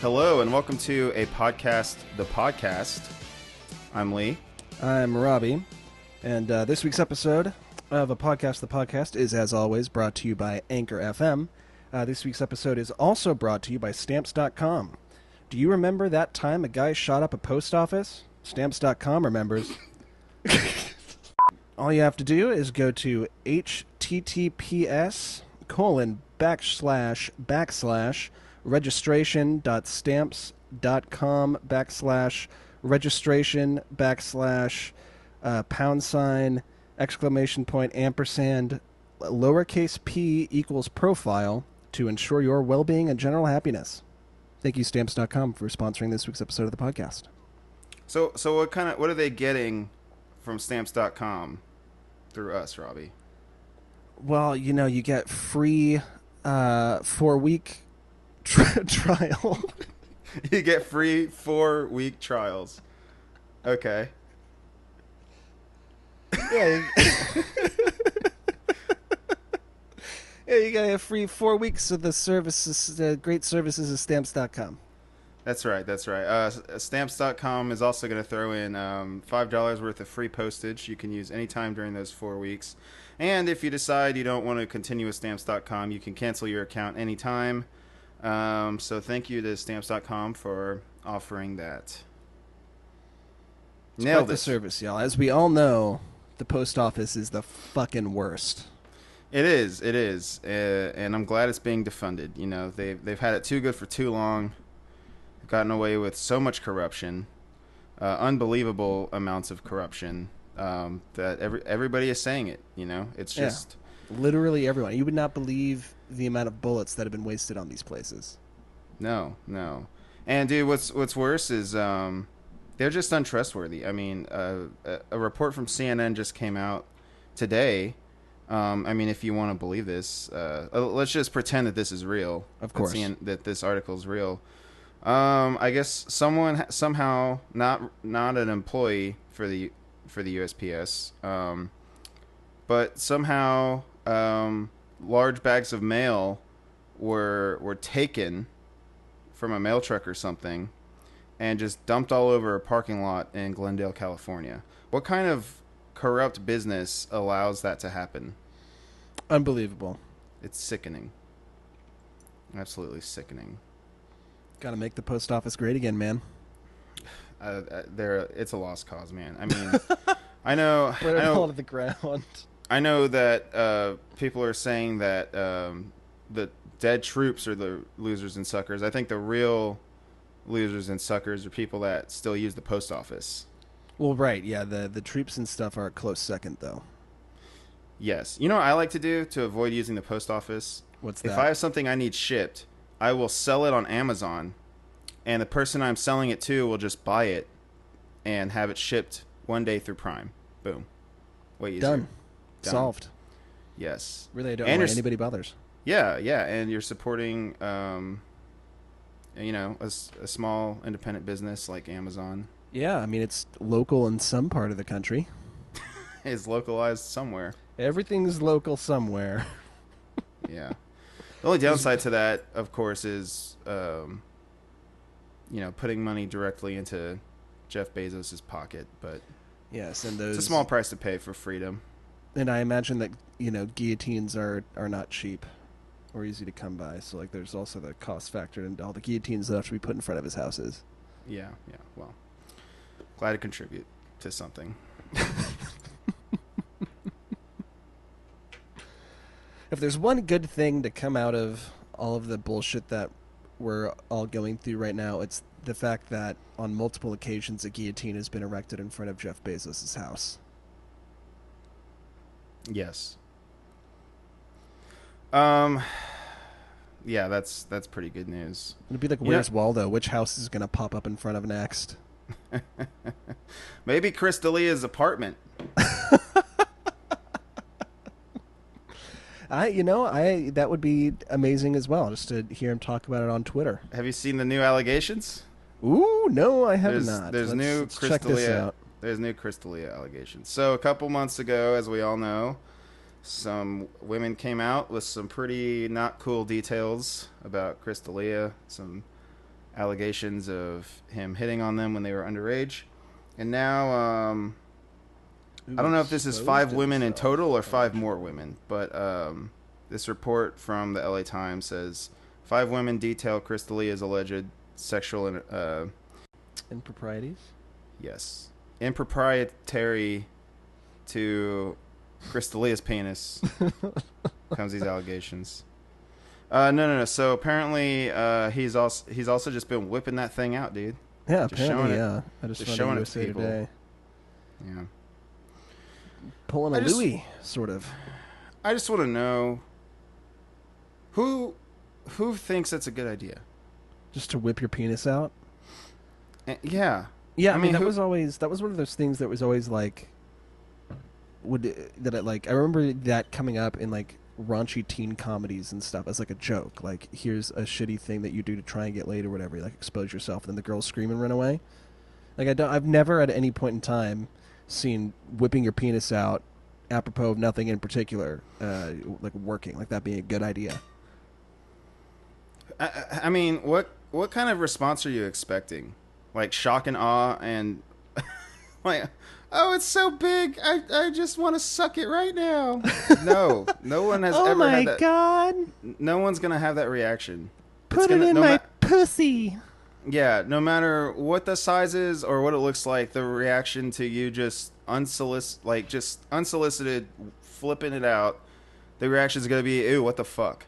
Hello, and welcome to a podcast, The Podcast. I'm Lee. I'm Robby, and uh, this week's episode of a podcast. The podcast is, as always, brought to you by Anchor FM. Uh, this week's episode is also brought to you by Stamps.com. Do you remember that time a guy shot up a post office? Stamps.com remembers. All you have to do is go to https colon backslash backslash registration.stamps.com backslash registration backslash uh, pound sign exclamation point ampersand lowercase p equals profile to ensure your well-being and general happiness. Thank you, Stamps.com, for sponsoring this week's episode of the podcast. So, so what kind of what are they getting from Stamps.com through us, Robby? Well, you know, you get free uh, four-week tri- trial. you get free four week trials. Okay. yeah. You, yeah, you get a free four weeks of the services, the great services of Stamps.com. That's right. That's right. Uh, stamps.com is also going to throw in um, $5 worth of free postage you can use anytime during those four weeks. And if you decide you don't want to continue with stamps.com, you can cancel your account anytime. Um, so thank you to stamps.com for offering that. It's Nailed the service, y'all. As we all know, the post office is the fucking worst. It is. It is. Uh, and I'm glad it's being defunded. You know, they've, they've had it too good for too long They've gotten away with so much corruption, uh, unbelievable amounts of corruption um, that every everybody is saying it. You know, it's just. Literally everyone. You would not believe the amount of bullets that have been wasted on these places. No, no. And dude, what's what's worse is um, they're just untrustworthy. I mean, uh, a, a report from CNN just came out today. Um, I mean, if you want to believe this, uh, uh, let's just pretend that this is real. Of course, that, that this article is real. Um, I guess someone somehow not not an employee for the for the USPS, um, but somehow um, large bags of mail were were taken from a mail truck or something and just dumped all over a parking lot in Glendale, California. What kind of corrupt business allows that to happen? Unbelievable. It's sickening. Absolutely sickening. Got to make the post office great again, man. Uh, uh, there, it's a lost cause, man. I mean, I know. Put it all to the ground. I know that uh, people are saying that um, the dead troops are the losers and suckers. I think the real losers and suckers are people that still use the post office. Well, right, yeah. The the troops and stuff are a close second, though. Yes, you know what I like to do to avoid using the post office. What's that? If I have something I need shipped, I will sell it on Amazon, and the person I'm selling it to will just buy it and have it shipped one day through Prime. Boom. Way easier. Done. Done. Solved. Yes. Really, I don't and know anybody bothers. Yeah, yeah, and you're supporting, um, you know, a, a small independent business like Amazon. Yeah, I mean it's local in some part of the country. it's localized somewhere. Everything's local somewhere. yeah. The only downside to that, of course, is um, you know putting money directly into Jeff Bezos's pocket. But yes, and those it's a small price to pay for freedom. And I imagine that you know guillotines are are not cheap or easy to come by. So like, there's also the cost factor and all the guillotines that have to be put in front of his houses. Yeah, yeah. Well, glad to contribute to something. if there's one good thing to come out of all of the bullshit that we're all going through right now, it's the fact that on multiple occasions a guillotine has been erected in front of Jeff Bezos' house. Yes. Um yeah, that's that's pretty good news. It'd be like Where's yeah. Waldo? Which house is going to pop up in front of next? Maybe Chris D'Elia's apartment. I, you know, I that would be amazing as well, just to hear him talk about it on Twitter. Have you seen the new allegations? Ooh, no, I have there's, not. There's let's, new let's Chris D'Elia. There's new Chris D'Elia allegations. So a couple months ago, as we all know, some women came out with some pretty not cool details about Chris D'Elia. Some allegations of him hitting on them when they were underage, and now um, I don't know if this is five women in total or five more women, but um, this report from the LA Times says five women detail Chris D'Elia's alleged sexual uh, improprieties. Yes, improprietary to Chris D'Elia's penis comes these allegations. Uh, no, no, no. So apparently, uh, he's also he's also just been whipping that thing out, dude. Yeah, Just showing apparently, it- yeah. I just, just showing it it to people. Today. Yeah. Pulling a I just- Louis, sort of. I just want to know who who thinks that's a good idea. Just to whip your penis out. Eh, yeah. Yeah, I I, mean, mean, that who- was always that was one of those things that was always like would that it like I remember that coming up in like raunchy teen comedies and stuff as like a joke. Like here's a shitty thing that you do to try and get laid or whatever. You, like expose yourself, and then the girls scream and run away. Like I don't, I've never at any point in time seen whipping your penis out apropos of nothing in particular, uh, like working, like that being a good idea. I- I, I mean, what what kind of response are you expecting? Like shock and awe and like, oh, it's so big. I I just want to suck it right now. no, no one has oh ever my had that. god! No one's gonna have that reaction. Put gonna- it in no my ma- pussy. Yeah, no matter what the size is or what it looks like, the reaction to you just unsolicited, like just unsolicited, flipping it out, the reaction is gonna be, "Ew, what the fuck."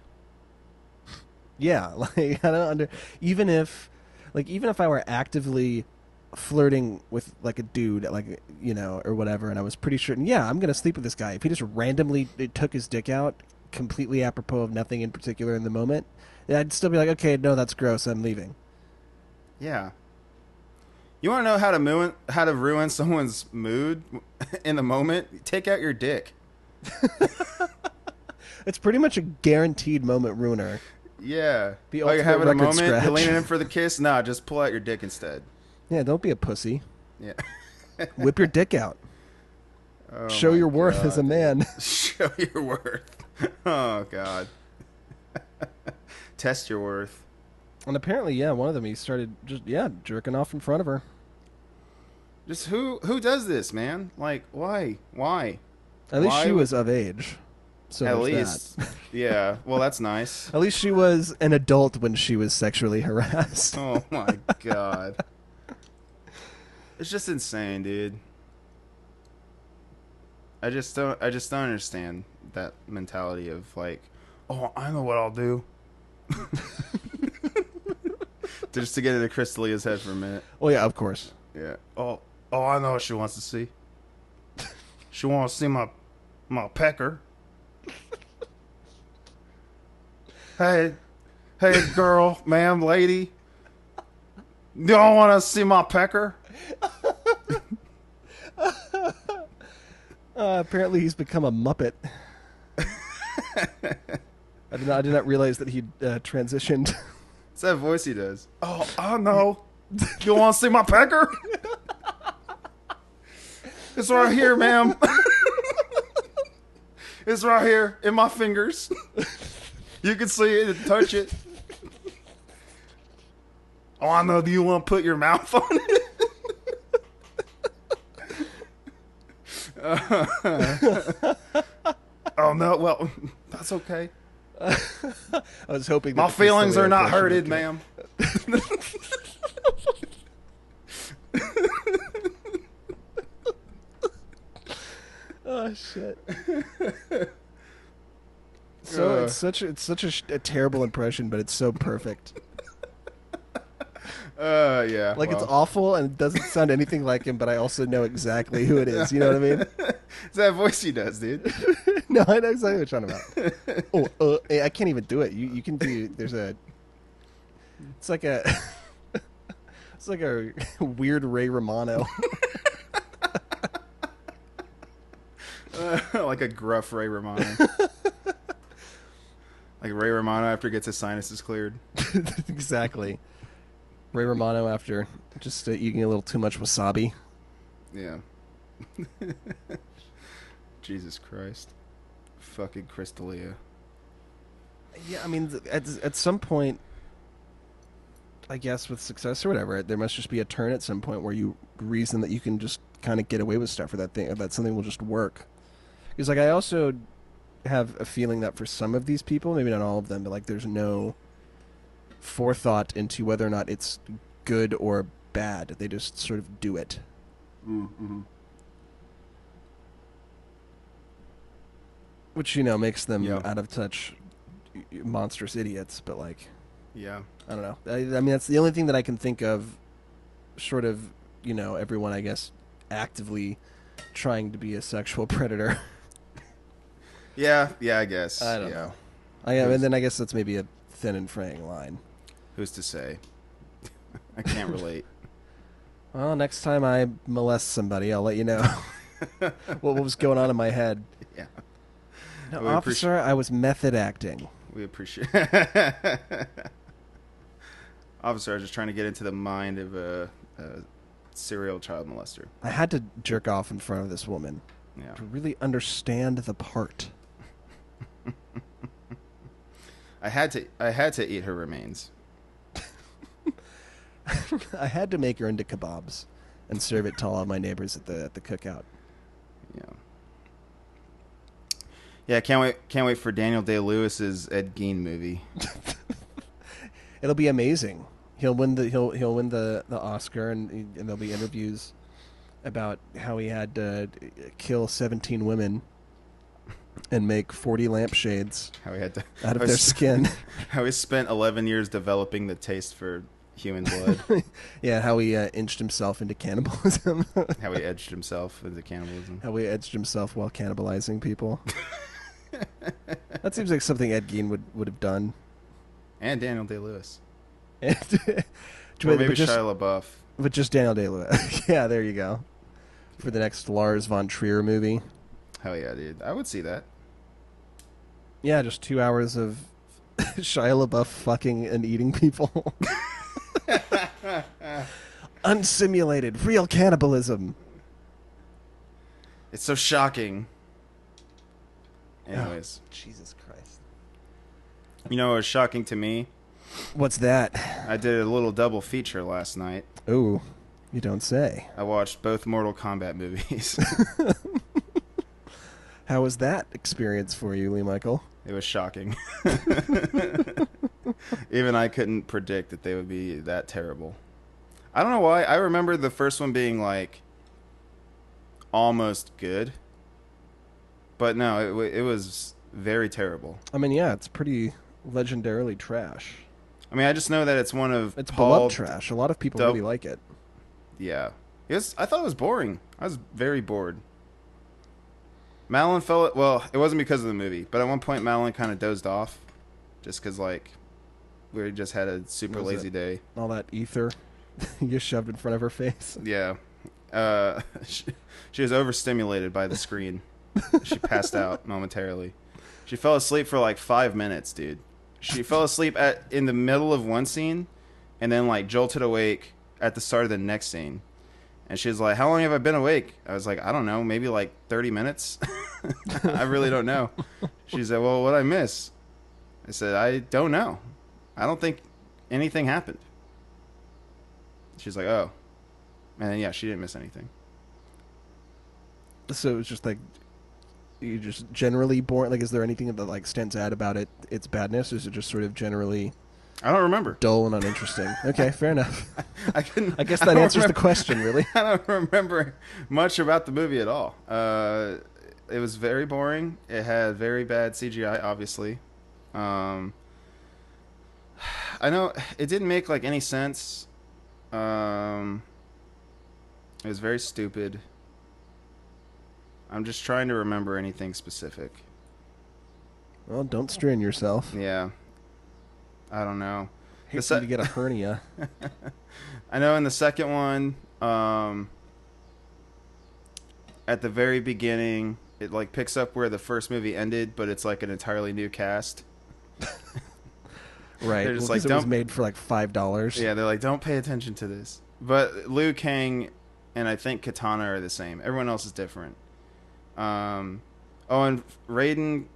Yeah, like I don't under even if like even if I were actively flirting with like a dude like you know or whatever and I was pretty certain yeah I'm gonna sleep with this guy if he just randomly eh, took his dick out completely apropos of nothing in particular in the moment I'd still be like okay no that's gross I'm leaving Yeah. You want to know how to ruin how to ruin someone's mood in the moment? Take out your dick. it's pretty much a guaranteed moment ruiner Yeah. You're ultimate having a moment. scratch. You're leaning in for the kiss. Nah, just pull out your dick instead. yeah don't be a pussy Yeah. whip your dick out Oh show your worth as a man Show your worth. Oh God. Test your worth. and apparently yeah one of them he started just yeah jerking off in front of her Just who who does this, man? Like why? Why? At least Why she was of age. So At least. yeah. Well, that's nice. At least she was an adult when she was sexually harassed. Oh my god. It's just insane, dude. I just don't I just don't understand that mentality of like, oh, I know what I'll do. just to get into Chris head for a minute. Oh yeah, of course. Yeah. Oh, oh, I know what she wants to see. She wants to see my my pecker. hey, hey, girl, ma'am, lady. You don't want to see my pecker? Uh, apparently, he's become a muppet. I did not. I did not realize that he uh, transitioned. It's that voice he does. Oh, I know. You want to see my pecker? It's right here, ma'am. It's right here in my fingers. You can see it and touch it. Oh, I know. Do you want to put your mouth on it? oh no. Well, that's okay. I was hoping. My that the Chris feelings are not hurted, ma'am. Oh shit. so Uh. it's such a, it's such a, a terrible impression, but it's so perfect. Uh, yeah. Like it's awful and it doesn't sound anything like him, but I also know exactly who it is. You know what I mean? it's that voice he does, dude. no, I know exactly what you're talking about. oh, uh, hey, I can't even do it. You you can do. There's a. It's like a. it's like a weird Ray Romano. like a gruff Ray Romano. like Ray Romano after he gets his sinuses cleared. exactly. Ray Romano after just uh, eating a little too much wasabi. Yeah. Jesus Christ. Fucking Chris D'Elia. Yeah, I mean, at at some point, I guess with success or whatever, there must just be a turn at some point where you reason that you can just kind of get away with stuff or that thing, or that something will just work. Because like I also have a feeling that for some of these people, maybe not all of them, but like there's no forethought into whether or not it's good or bad. They just sort of do it. Mm-hmm. which you know makes them Yeah. out of touch monstrous idiots but like Yeah. i don't know I, I mean that's the only thing that i can think of short of you know everyone i guess actively trying to be a sexual predator Yeah, yeah, I guess. i don't yeah. know i am and then i guess that's maybe a thin and fraying line Who's to say? I can't relate. well next time i molest somebody i'll let you know what was going on in my head yeah. no, We officer i was method acting We appreciate Officer, I was just trying to get into the mind of a, a serial child molester. i had to jerk off in front of this woman Yeah. to really understand the part I had to I had to eat her remains. I had to make her into kebabs and serve it to all my neighbors at the at the cookout. Yeah. Yeah, can't wait can't wait for Daniel Day Lewis's Ed Gein movie. It'll be amazing. He'll win the he'll he'll win the, the Oscar and and there'll be interviews about how he had to kill 17 women and make 40 lampshades How he had to out of their skin. How he spent eleven years developing the taste for human blood. yeah, how he uh, inched himself into cannibalism. how he edged himself into cannibalism. how he edged himself while cannibalizing people. that seems like something Ed Gein would, would have done. And Daniel Day Lewis. And- Or maybe just, Shia LaBeouf. but just Daniel Day Lewis. yeah, there you go. For the next Lars von Trier movie. Hell yeah, dude. I would see that. Yeah, just two hours of Shia LaBeouf fucking and eating people. Unsimulated, real cannibalism. It's so shocking. Oh, Anyways, Jesus Christ. you know what was shocking to me? What's that? I did a little double feature last night. Ooh, you don't say. I watched both Mortal Kombat movies. How was that experience for you, Lee Michael? it was shocking. Even I couldn't predict that they would be that terrible. I don't know why. I remember the first one being like almost good. But no, it, it was very terrible. I mean, yeah, it's pretty legendarily trash. I mean, I just know that it's one of It's Paul beloved trash. A lot of people really like it. Yeah. It was, I thought it was boring. I was very bored. Malin fell. Well, it wasn't because of the movie, but at one point Malin kind of dozed off, just because like we just had a super lazy it? day. All that ether you shoved in front of her face. Yeah. Uh, she, she was overstimulated by the screen. she passed out momentarily. She fell asleep for like five minutes, dude. She fell asleep at in the middle of one scene, and then like jolted awake at the start of the next scene. And she's like, "How long have I been awake?" I was like, "I don't know, maybe like thirty minutes." I really don't know. She said, "Well, what I miss?" I said, "I don't know. I don't think anything happened." She's like, "Oh," and yeah, she didn't miss anything. So it's just like you just generally boring. Like, is there anything that like stands out about it? Its badness, or is it just sort of generally I don't remember. dull and uninteresting? Okay, fair enough. I couldn't. I guess that don't answers the question, really. I don't remember much about the movie at all. Uh, it was very boring. It had very bad CGI, obviously. Um, I know it didn't make like any sense. Um, it was very stupid. I'm just trying to remember anything specific. Well, don't strain yourself. Yeah. I don't know. Hate The se- to get a hernia. I know in the second one, um, at the very beginning, it like picks up where the first movie ended, but it's like an entirely new cast. Right. They're just well, like, 'cause it was don't- made for like five dollars. Yeah, they're like, don't pay attention to this. But Liu Kang and I think Kitana are the same. Everyone else is different. Um, oh, and Raiden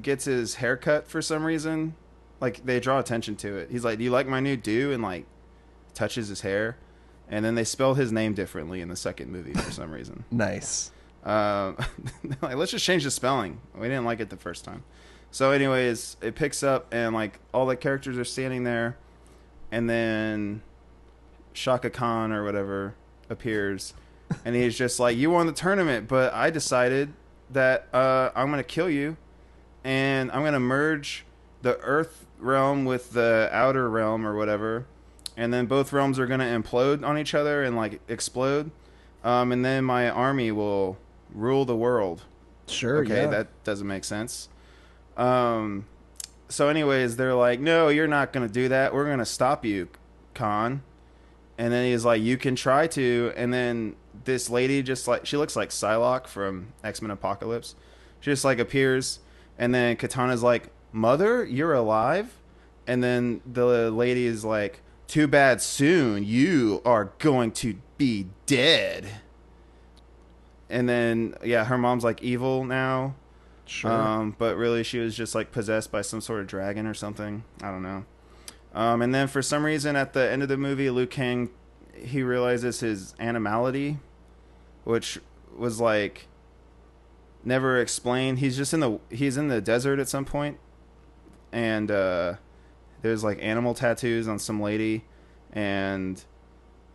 gets his haircut for some reason. Like they draw attention to it. He's like, "Do you like my new do?" And like touches his hair, and then they spell his name differently in the second movie for some reason. Nice. Um, like, let's just change the spelling. We didn't like it the first time. So, anyways, it picks up and like all the characters are standing there, and then Shaka Khan or whatever appears, and he's just like, "You won the tournament, but I decided that uh, I'm gonna kill you, and I'm gonna merge the Earth realm with the outer realm or whatever, and then both realms are gonna implode on each other and like explode, um, and then my army will rule the world." Sure. okay, yeah. that doesn't make sense. Um, so, anyways, they're like, no, you're not going to do that. We're going to stop you, Khan. And then he's like, you can try to. And then this lady just like, she looks like Psylocke from X Men Apocalypse. She just like appears. And then Kitana's like, Mother, you're alive? And then the lady is like, too bad soon. You are going to be dead. And then, yeah, her mom's like evil now. sure. Um, but really, she was just like possessed by some sort of dragon or something. I don't know. Um, and then for some reason, at the end of the movie, Liu Kang he realizes his animality, which was like never explained. He's just in the he's in the desert at some point, and uh, there's like animal tattoos on some lady, and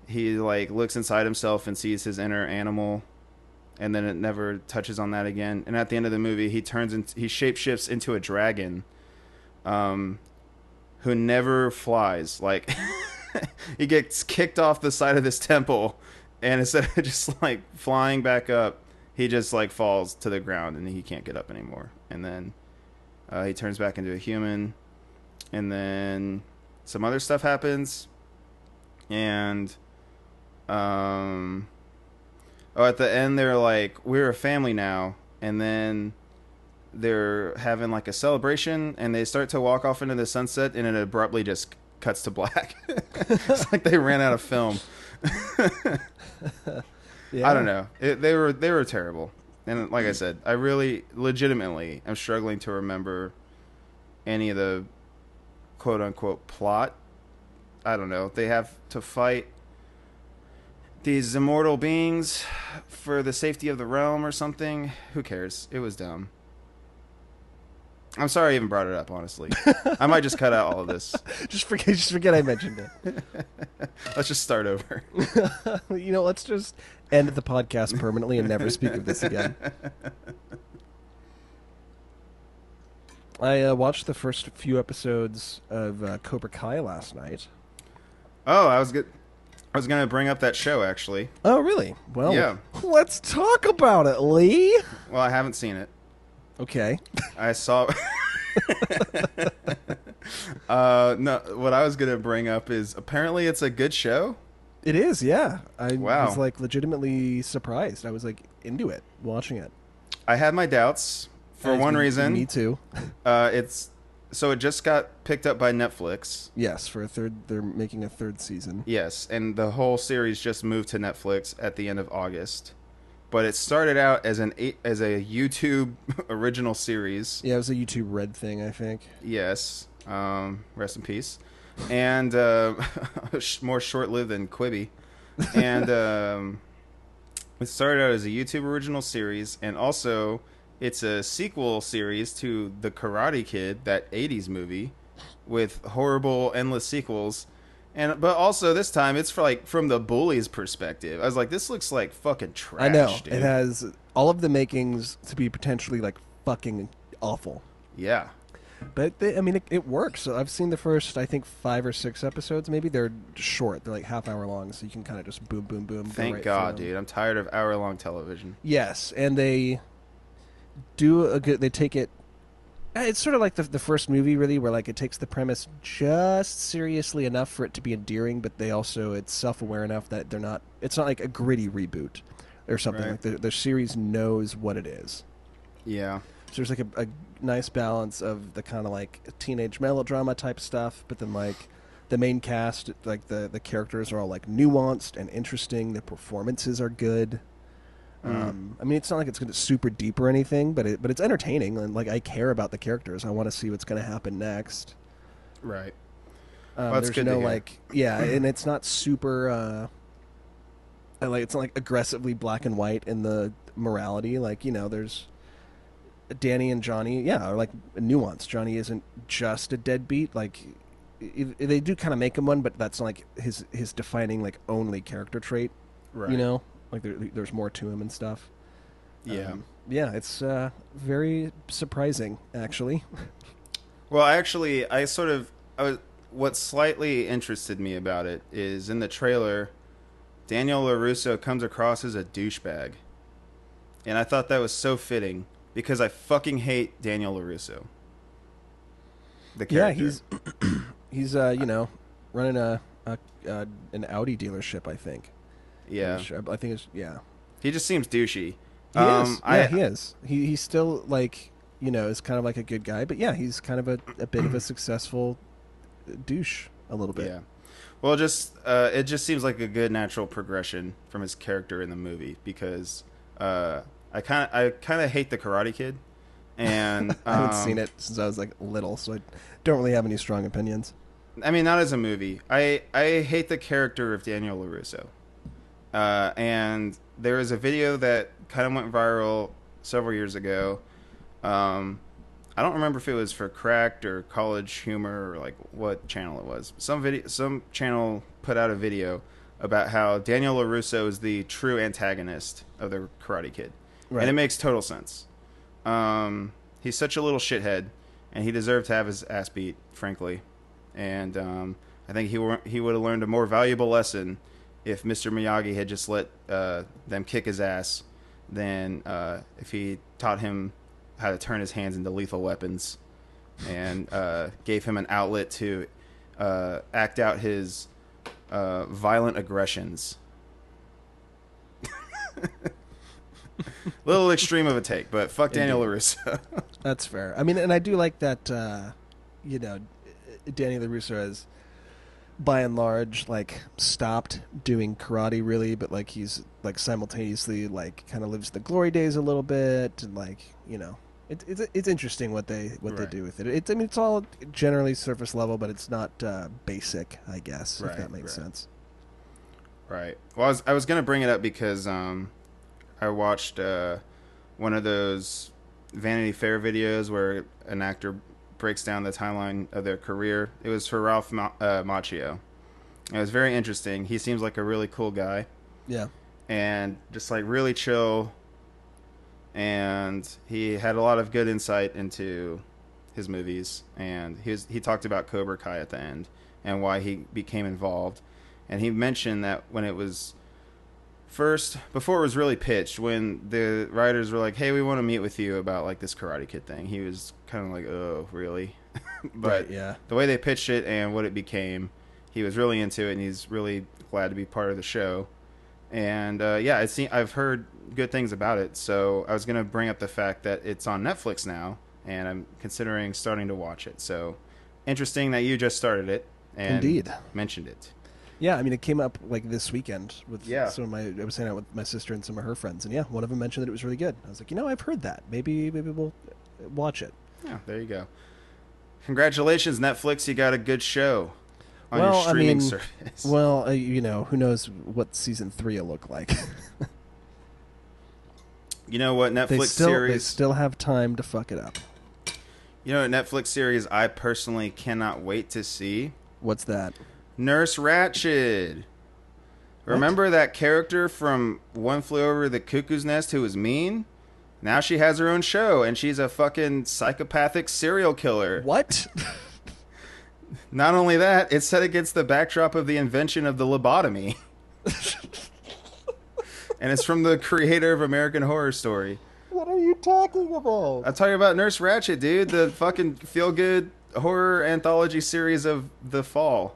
he like looks inside himself and sees his inner animal and then it never touches on that again. And at the end of the movie, he turns into he shapeshifts into a dragon, um, who never flies. Like he gets kicked off the side of this temple, and instead of just like flying back up, he just like falls to the ground and he can't get up anymore. And then uh, he turns back into a human, and then some other stuff happens, and um oh at the end they're like we're a family now. And then they're having like a celebration. And they start to walk off into the sunset. And it abruptly just cuts to black. It's like they ran out of film. Yeah. i don't know. It, they were they were terrible and like i said i really legitimately am struggling to remember any of the quote unquote plot i don't know they have to fight these immortal beings for the safety of the realm or something. Who cares? It was dumb. I'm sorry I even brought it up, honestly. I might just cut out all of this. Just forget. Just forget I mentioned it. Let's just start over. you know, let's just end the podcast permanently and never speak of this again. I uh, watched the first few episodes of uh, Cobra Kai last night. Oh, I was good. I was gonna bring up that show actually. Oh, really? Well, Yeah. let's talk about it, Lee. Well, I haven't seen it. Okay. I saw. uh, no, what I was gonna bring up is apparently it's a good show. It is, yeah. I Wow. was like legitimately surprised. I was like into it, watching it. I had my doubts for As one me- reason. Me too. Uh, it's so it just got picked up by Netflix. yes, for a third, they're making a third season. Yes, and the whole series just moved to Netflix at the end of August. But it started out as an as a YouTube original series. Yeah, it was a YouTube Red thing, I think. Yes, um, rest in peace, and uh, more short-lived than Quibi. And um, it started out as a YouTube original series, and also it's a sequel series to the Karate Kid, that '80s movie, with horrible, endless sequels. And but also this time it's for like from the bully's perspective. I was like, this looks like fucking trash. I know dude. it has all of the makings to be potentially like fucking awful. Yeah, But they, I mean, it, it works. So I've seen the first, I think, five or six episodes. Maybe they're short; they're like half hour long, so you can kind of just boom, boom, boom. go thank right God, dude. I'm tired of hour-long television. Yes, and they do a good. They take it. Eh, It's sort of like the the first movie, really, where like it takes the premise just seriously enough for it to be endearing, but they also it's self aware enough that they're not. It's not like a gritty reboot or something. Right. Like the the series knows what it is. Yeah. So there's like a, a nice balance of the kind of like teenage melodrama type stuff, but then like the main cast, like the the characters are all like nuanced and interesting. The performances are good. Mm. Um, I mean, it's not like it's going to super deep or anything, but it but it's entertaining and like I care about the characters. I want to see what's going to happen next. Right. Um, that's there's good no like, yeah, and it's not super. Uh, like it's not like aggressively black and white in the morality. Like you know, there's Danny and Johnny. Yeah, are like nuance. Johnny isn't just a deadbeat. Like they do kind of make him one, but that's not like his his defining like only character trait. Right. You know, like there, there's more to him and stuff. Yeah. Um, yeah, it's uh, very surprising actually. Well, actually, I sort of I was what slightly interested me about it is in the trailer, Daniel LaRusso comes across as a douchebag, and I thought that was so fitting because I fucking hate Daniel LaRusso. The character. Yeah, he's he's uh, you know running a, a uh, an Audi dealership, I think. Yeah. Which I I think it's yeah. He just seems douchey. He Um, is. I- Yeah, he is. He he's still like you know is kind of like a good guy, but yeah, he's kind of a, a bit of a successful douche a little bit. Yeah. Well, just uh, it just seems like a good natural progression from his character in the movie because uh, I kind of I kind of hate the Karate Kid, and I haven't um, seen it since I was like little, so I don't really have any strong opinions. I mean, not as a movie. I I hate the character of Daniel LaRusso, uh, and there was a video that kind of went viral several years ago. Um, I don't remember if it was for Cracked or College Humor or like what channel it was. Some video, some channel put out a video about how Daniel LaRusso is the true antagonist of the Karate Kid, Right. and it makes total sense. Um, he's such a little shithead, and he deserved to have his ass beat, frankly. And um, I think he wor- he would have learned a more valuable lesson if Mr. Miyagi had just let uh, them kick his ass than uh, if he taught him how to turn his hands into lethal weapons and uh, gave him an outlet to uh, act out his uh, violent aggressions. Little extreme of a take, but fuck Daniel LaRusso. That's fair. I mean, and I do like that. Uh, you know, Danny LaRusso has, by and large, like stopped doing karate really, but like he's like simultaneously like kind of lives the glory days a little bit, and like you know, it, it's it's interesting what they what Right. they do with it. It's I mean, it's all generally surface level, but it's not uh, basic, I guess, Right, if that makes right. sense. Right. Well, I was I was gonna bring it up because um, I watched uh, one of those Vanity Fair videos where an actor breaks down the timeline of their career. It was for Ralph Ma- uh, Macchio. It was very interesting. He seems like a really cool guy Yeah. and just like really chill. And he had a lot of good insight into his movies, and he was, he talked about Cobra Kai at the end and why he became involved. And he mentioned that when it was first, before it was really pitched, when the writers were like, "Hey, we want to meet with you about like this Karate Kid thing," he was kind of like, "Oh, really?" but right. Yeah. the way they pitched it and what it became, he was really into it, and he's really glad to be part of the show. And uh, yeah, I seen I've heard good things about it, so I was gonna bring up the fact that it's on Netflix now, and I'm considering starting to watch it. So interesting that you just started it and Indeed. mentioned it. Yeah, I mean, it came up like this weekend with Yeah. some of my. I was hanging out with my sister and some of her friends, and yeah, one of them mentioned that it was really good. I was like, you know, I've heard that. Maybe, maybe we'll uh, watch it. Yeah, there you go. Congratulations, Netflix! You got a good show on Well, your I streaming mean, service. Well, uh, you know, who knows what season three will look like? you know what Netflix they still, series? they still have time to fuck it up. You know Netflix series I personally cannot wait to see? What's that? Nurse Ratched. Remember that character from One Flew Over the Cuckoo's Nest who was mean? Now she has her own show and she's a fucking psychopathic serial killer. What? Not only that, it's set against the backdrop of the invention of the lobotomy. and it's from the creator of American Horror Story. what are you talking about? I'm talking about Nurse Ratched, dude, the fucking feel good horror anthology series of the fall.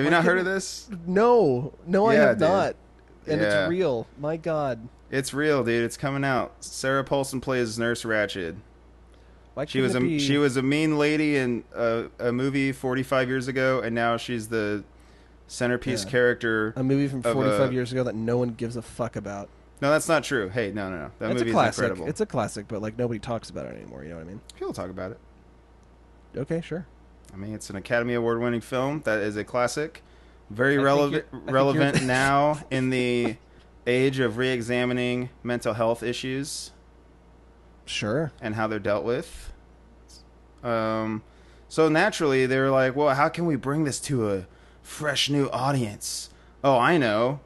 Have you not heard of this? No, no, I have dude. not. And Yeah. it's real. My God, It's real, dude. It's coming out. Sarah Paulson plays Nurse Ratched. why She was a be- she was a mean lady in a, a movie 45 years ago, and now she's the centerpiece Yeah. character. a movie from uh, 45 a- years ago that no one gives a fuck about. No, that's not true. Hey, no, no, no. That it's movie a is classic. incredible. It's a classic, but like nobody talks about it anymore. You know what I mean? People talk about it. okay, sure. I mean, it's an Academy Award winning film that is a classic, very I relevant you're- I think relevant now in the age of re-examining mental health issues Sure. and how they're dealt with. Um, so naturally, they were like, "Well, how can we bring this to a fresh new audience?" Oh, I know.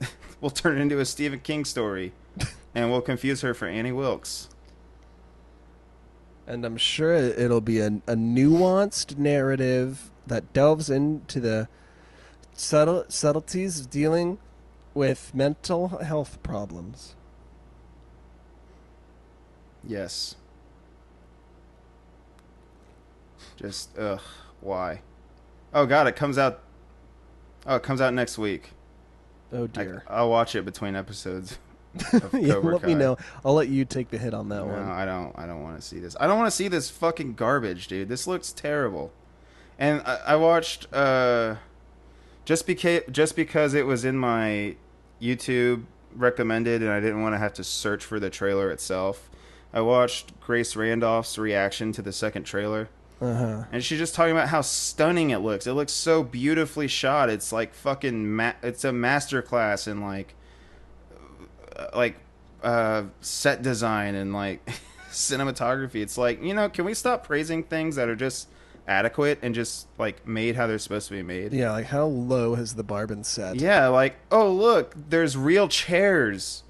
we'll turn it into a Stephen King story, and we'll confuse her for Annie Wilkes. And I'm sure it'll be a, a nuanced narrative that delves into the subtle, subtleties of dealing with mental health problems. Yes. Just ugh, why? Oh God, it comes out. Oh, it comes out next week. Oh I, dear. I'll watch it between episodes. Yeah, let me know. I'll let you take the hit on that No, one. I don't. I don't want to see this. I don't want to see this fucking garbage, dude. This looks terrible. And I, I watched uh, just because just because it was in my YouTube recommended, and I didn't want to have to search for the trailer itself. I watched Grace Randolph's reaction to the second trailer. Uh huh. And she's just talking about how stunning it looks. It looks so beautifully shot. It's like fucking ma- it's a masterclass in like like uh set design and like cinematography. It's like, you know, can we stop praising things that are just adequate and just like made how they're supposed to be made? Yeah, like how low has the bar been set? Yeah, like, oh look, there's real chairs.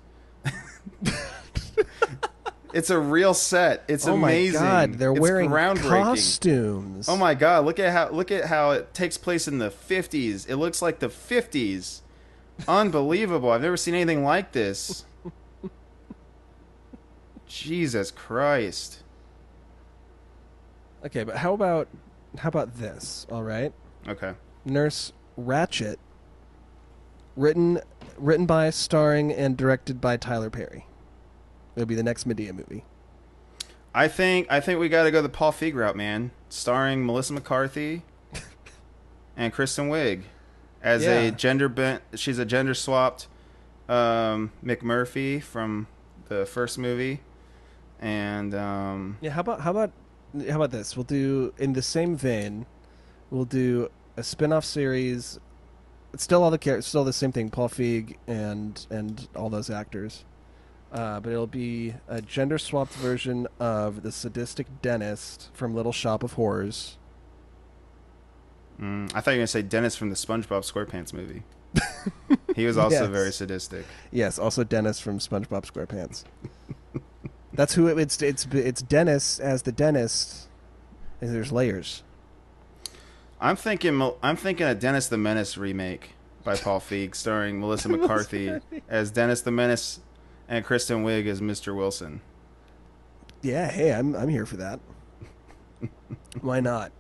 it's a real set. It's oh amazing. my god, they're It's wearing costumes. Oh my god, look at how look at how it takes place in the 50s. It looks like the 50s. Unbelievable. I've never seen anything like this. Jesus Christ. Okay, but how about how about this? All right, Okay. Nurse Ratched, written written by, starring, and directed by Tyler Perry. It'll be the next Madea movie. I think I think we got to go the Paul Feig route, man. Starring Melissa McCarthy and Kristen Wiig as Yeah. a gender bent. She's a gender swapped um, McMurphy from the first movie, and um, Yeah, how about how about how about this? We'll do in the same vein. We'll do a spin-off series. It's still all the characters, still the same thing. Paul Feig and and all those actors. Uh, but it'll be a gender swapped version of the sadistic dentist from Little Shop of Horrors. Mm, I thought you were gonna say Dennis from the SpongeBob SquarePants movie. he was also Yes. very sadistic. Yes, also Dennis from SpongeBob SquarePants. That's who it, it's it's it's Dennis as the dentist. And there's layers. I'm thinking I'm thinking a Dennis the Menace remake by Paul Feig, starring Melissa McCarthy as Dennis the Menace and Kristen Wiig as Mr. Wilson. Yeah, hey, I'm I'm here for that. Why not?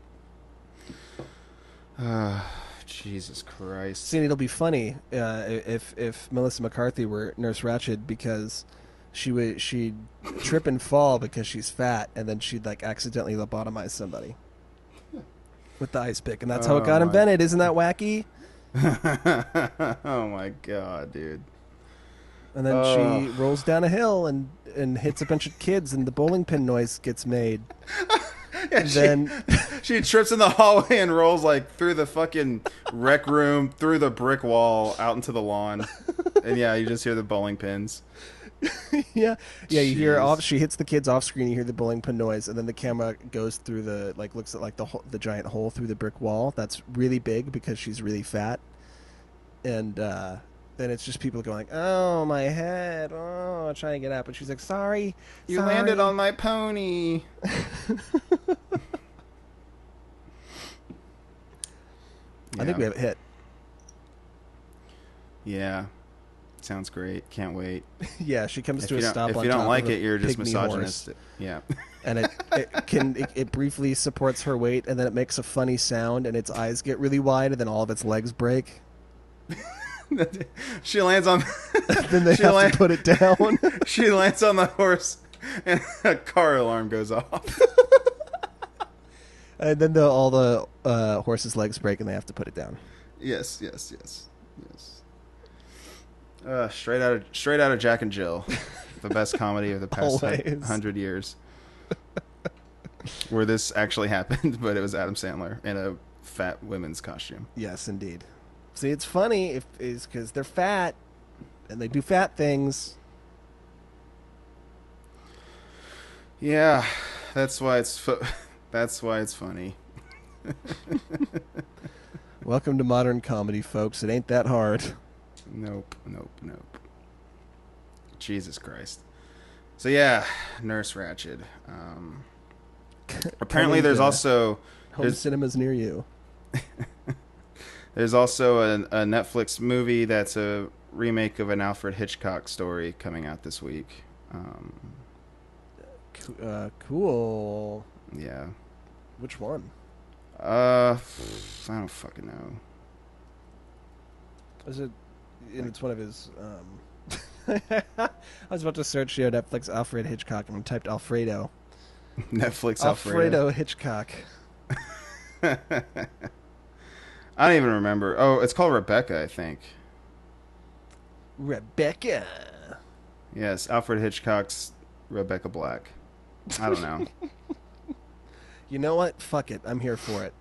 Jesus Christ. See, it'll be funny uh, if if Melissa McCarthy were Nurse Ratched because she would she'd trip and fall because she's fat, and then she'd like accidentally lobotomize somebody with the ice pick, and that's how it got Oh, my- invented. Isn't that wacky? oh my god, dude. And then Oh. she rolls down a hill and and hits a bunch of kids, and the bowling pin noise gets made. And she, then she trips in the hallway and rolls like through the fucking rec room, through the brick wall, out into the lawn. And yeah, you just hear the bowling pins. yeah, yeah, you hear Jeez. off. She hits the kids off screen. You hear the bowling pin noise, and then the camera goes through the like looks at like the ho- the giant hole through the brick wall. That's really big because she's really fat, and uh, then it's just people going, "Oh my head! Oh, trying to get up." And she's like, "Sorry, You sorry." landed on my pony. I think we have a hit. Yeah. Sounds great. Can't wait. yeah, she comes If to a stop. if you don't like it, you're just pygmy horse. Yeah. and it, it can it, it briefly supports her weight, and then it makes a funny sound, and its eyes get really wide, and then all of its legs break. she lands on. then they have land- to put it down. she lands on the horse, and a car alarm goes off. and then the, all the uh, horse's legs break, and they have to put it down. yes, yes, yes, yes. Uh, straight out of straight out of Jack and Jill, the best comedy of the past hundred years. where this actually happened, but it was Adam Sandler in a fat women's costume. Yes, indeed. See, it's funny if is because they're fat and they do fat things. Yeah, that's why it's fu- that's why it's funny. Welcome to modern comedy, folks. It ain't that hard. Nope, nope, nope. Jesus Christ. So yeah, Nurse Ratched. Um, apparently, there's also home there's- cinemas near you. There's also a, a Netflix movie that's a remake of an Alfred Hitchcock story coming out this week. Um, Uh, cool. yeah. Which one? Uh, I don't fucking know. Is it? It's one of his. Um, I was about to search your Netflix Alfred Hitchcock and typed Alfredo. Netflix Alfredo Hitchcock. I don't even remember. Oh, it's called Rebecca, I think. Rebecca. Yes, Alfred Hitchcock's Rebecca Black. I don't know. You know what? Fuck it. I'm here for it.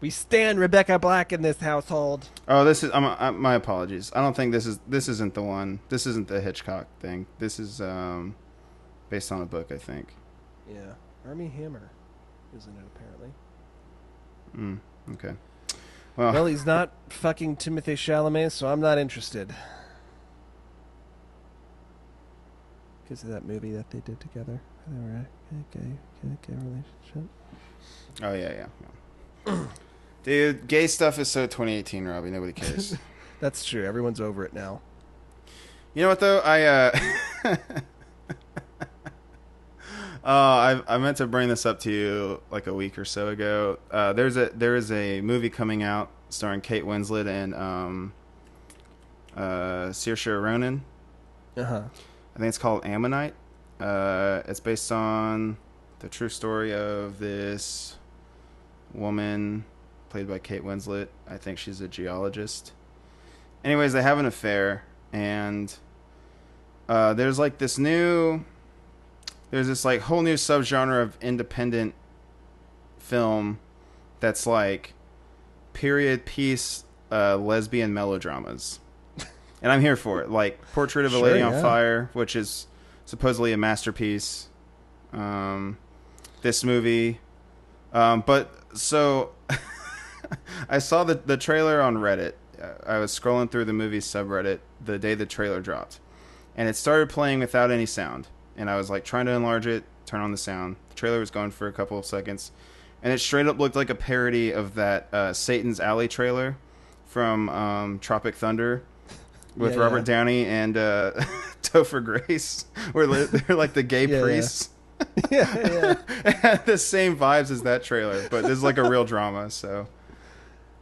We stand Rebecca Black in this household. oh, this is. I'm, i my apologies. I don't think this is. This isn't the one. This isn't the Hitchcock thing. This is um, based on a book, I think. Yeah. Armie Hammer is in it, apparently. Mm, okay. Well, Well, he's not fucking Timothée Chalamet, so I'm not interested. Because of that movie that they did together. They were a gay, gay, gay relationship. oh yeah, yeah. yeah. Dude, gay stuff is so 2018, Robby. Nobody cares. That's true. Everyone's over it now. You know what though? I uh Uh, I I meant to bring this up to you like a week or so ago. Uh, there's a there is a movie coming out starring Kate Winslet and um, uh, Saoirse Ronan. Uh huh. I think it's called Ammonite. Uh, it's based on the true story of this woman played by Kate Winslet. I think she's a geologist. Anyways, they have an affair, and uh, there's like this new, there's this like whole new subgenre of independent film that's like period piece uh, lesbian melodramas. And I'm here for it. Like Portrait of a Sure, Lady on yeah. Fire, which is supposedly a masterpiece. Um, this movie, um, but so I saw the the trailer on Reddit. I was scrolling through the movie subreddit the day the trailer dropped, and it started playing without any sound. And I was like trying to enlarge it, turn on the sound. The trailer was going for a couple of seconds, and it straight up looked like a parody of that uh, Satan's Alley trailer from um, Tropic Thunder with Yeah, Robert yeah. Downey and uh, Topher Grace, where they're, like the gay Yeah, priests. yeah, yeah. the same vibes as that trailer, but this is like a real drama. So,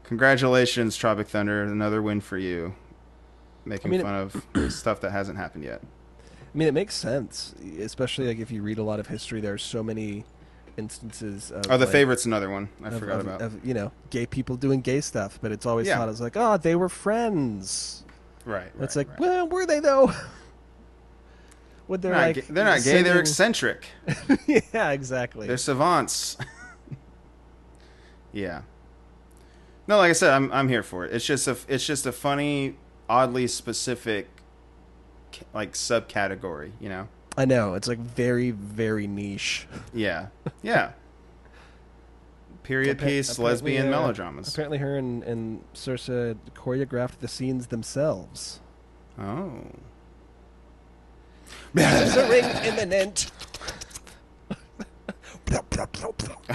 congratulations, Tropic Thunder, another win for you. Making I mean, fun of stuff that hasn't happened yet. I mean, it makes sense, especially like if you read a lot of history. There's so many instances of Oh, the like, favorite's another one I of- forgot of- about. of, you know gay people doing gay stuff, but it's always Yeah. thought as like, oh, they were friends. right, right. it's like, right. well, were they though? Would they're they're not, like gay, they're not gay. They're eccentric. yeah, exactly. They're savants. yeah. No, like I said, I'm I'm here for it. It's just a it's just a funny, oddly specific, like subcategory. You know. I know it's like very, very niche. Yeah. Yeah. Period Appa- piece lesbian uh, melodramas. Apparently, her and and Saoirse choreographed the scenes themselves. Oh. Scissoring imminent.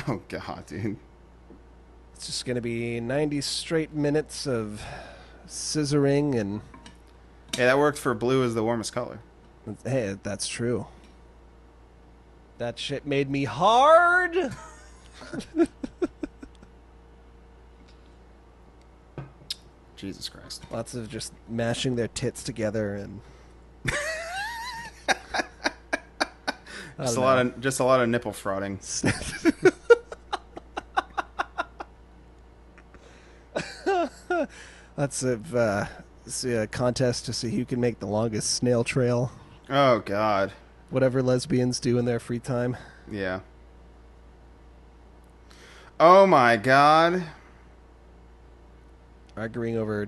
Oh god, dude. It's just gonna be ninety straight minutes of scissoring and Yeah, that worked for Blue Is the Warmest Color. hey, that's true. That shit made me hard. Jesus Christ. Lots of just mashing their tits together and. Just a lot of just a lot of nipple frauding. Lots of uh, see a contest to see who can make the longest snail trail. Oh god. Whatever lesbians do in their free time. Yeah. Oh my god. Arguing over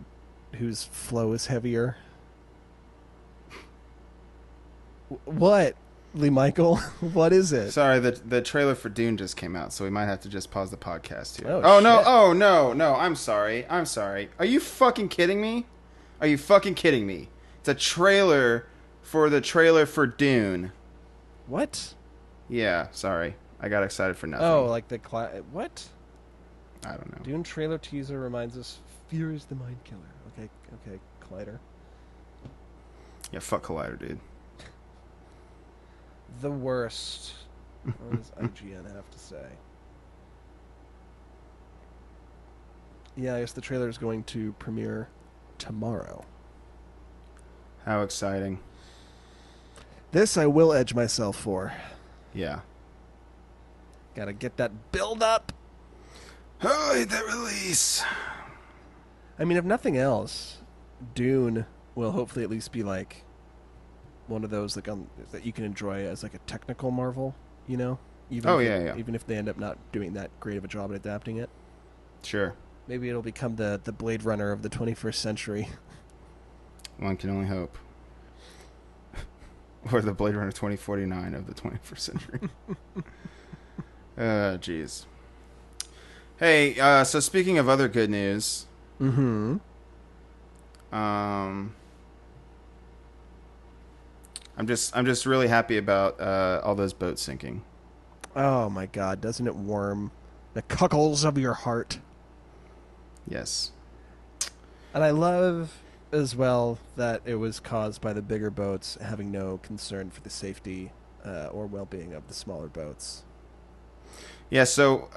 whose flow is heavier. What, Lee Michael? what is it? Sorry, the the trailer for Dune just came out, so we might have to just pause the podcast here. Oh, Oh, no! Oh no! No! I'm sorry. I'm sorry. Are you fucking kidding me? Are you fucking kidding me? It's a trailer for the trailer for Dune. What? Yeah. Sorry, I got excited for nothing. Oh, like the cla- what? I don't know. Dune trailer teaser reminds us fear is the mind killer. Okay, okay, Collider. Yeah, fuck Collider, dude. The worst. What does IGN have to say? Yeah, I guess the trailer is going to premiere tomorrow. How exciting. This I will edge myself for. Yeah. Gotta get that build up. Oh, the release. I mean, if nothing else, Dune will hopefully at least be like one of those like um, that you can enjoy as like a technical marvel. You know, even Oh, yeah, it- yeah. Even if they end up not doing that great of a job at adapting it, Sure. Maybe it'll become the the Blade Runner of the 21st century. One can only hope. or the Blade Runner 2049 of the 21st century. uh, jeez. Hey, uh, so speaking of other good news, Mm-hmm. um, I'm just I'm just really happy about uh, all those boats sinking. Oh my God! Doesn't it warm the cuckles of your heart? Yes. And I love as well that it was caused by the bigger boats having no concern for the safety uh, or well-being of the smaller boats. Yeah, so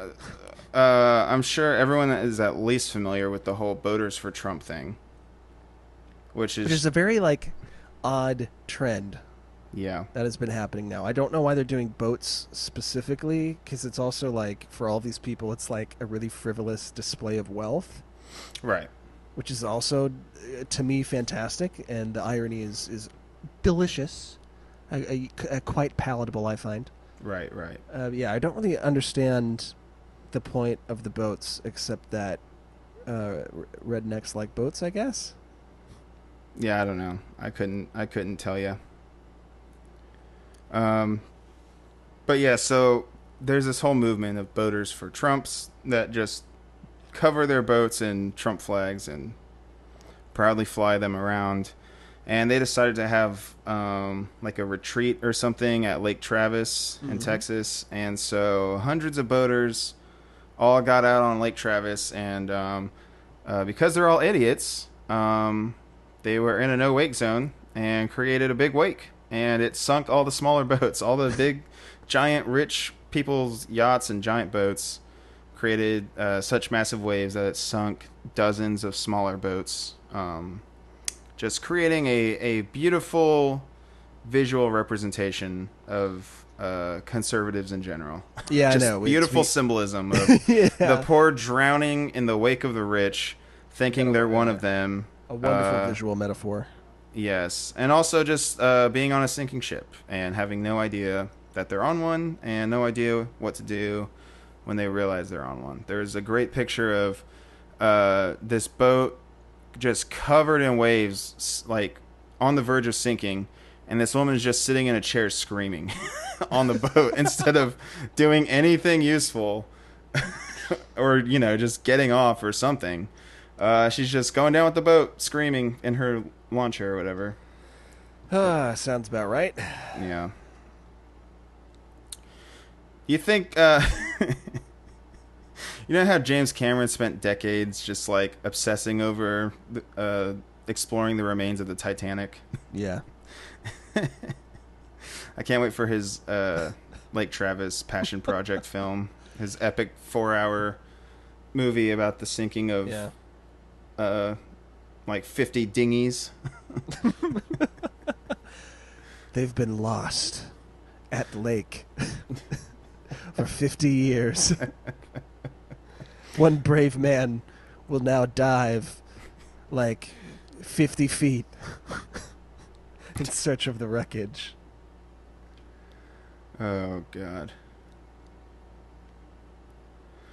uh, uh, I'm sure everyone is at least familiar with the whole Boaters for Trump thing, which is, Which is a very like odd trend yeah, that has been happening now. I don't know why they're doing boats specifically because it's also like for all these people, it's like a really frivolous display of wealth, right. which is also uh, to me fantastic, and the irony is is delicious, uh, quite palatable. I find. Right, right. Uh, yeah, I don't really understand the point of the boats except that uh, rednecks like boats, I guess. Yeah, I don't know. I couldn't. I couldn't tell you. Um, but yeah, so there's this whole movement of boaters for Trumps that just cover their boats in Trump flags and proudly fly them around. And they decided to have um, like a retreat or something at Lake Travis in Mhm. Texas. And so hundreds of boaters all got out on Lake Travis. And um, uh, because they're all idiots, um, they were in a no wake zone and created a big wake. And it sunk all the smaller boats, all the big, giant, rich people's yachts and giant boats created uh, such massive waves that it sunk dozens of smaller boats. Um, just creating a, a beautiful visual representation of uh, conservatives in general. Yeah, just I know. beautiful It's symbolism of yeah, the poor drowning in the wake of the rich, thinking they're one of them. a wonderful uh, visual metaphor. Yes, and also just uh, being on a sinking ship and having no idea that they're on one and no idea what to do when they realize they're on one. There's a great picture of uh, this boat just covered in waves, like on the verge of sinking, and this woman is just sitting in a chair screaming on the boat instead of doing anything useful or you know just getting off or something. Uh, she's just going down with the boat, screaming in her lawn chair or whatever. Ah, sounds about right. Yeah. You think, uh, you know how James Cameron spent decades just like obsessing over, the- uh, exploring the remains of the Titanic? Yeah. I can't wait for his uh, Lake Travis Passion Project film, his epic four-hour movie about the sinking of Yeah. Uh, like fifty dinghies. They've been lost at lake for 50 years. One brave man will now dive like 50 feet in search of the wreckage. Oh God.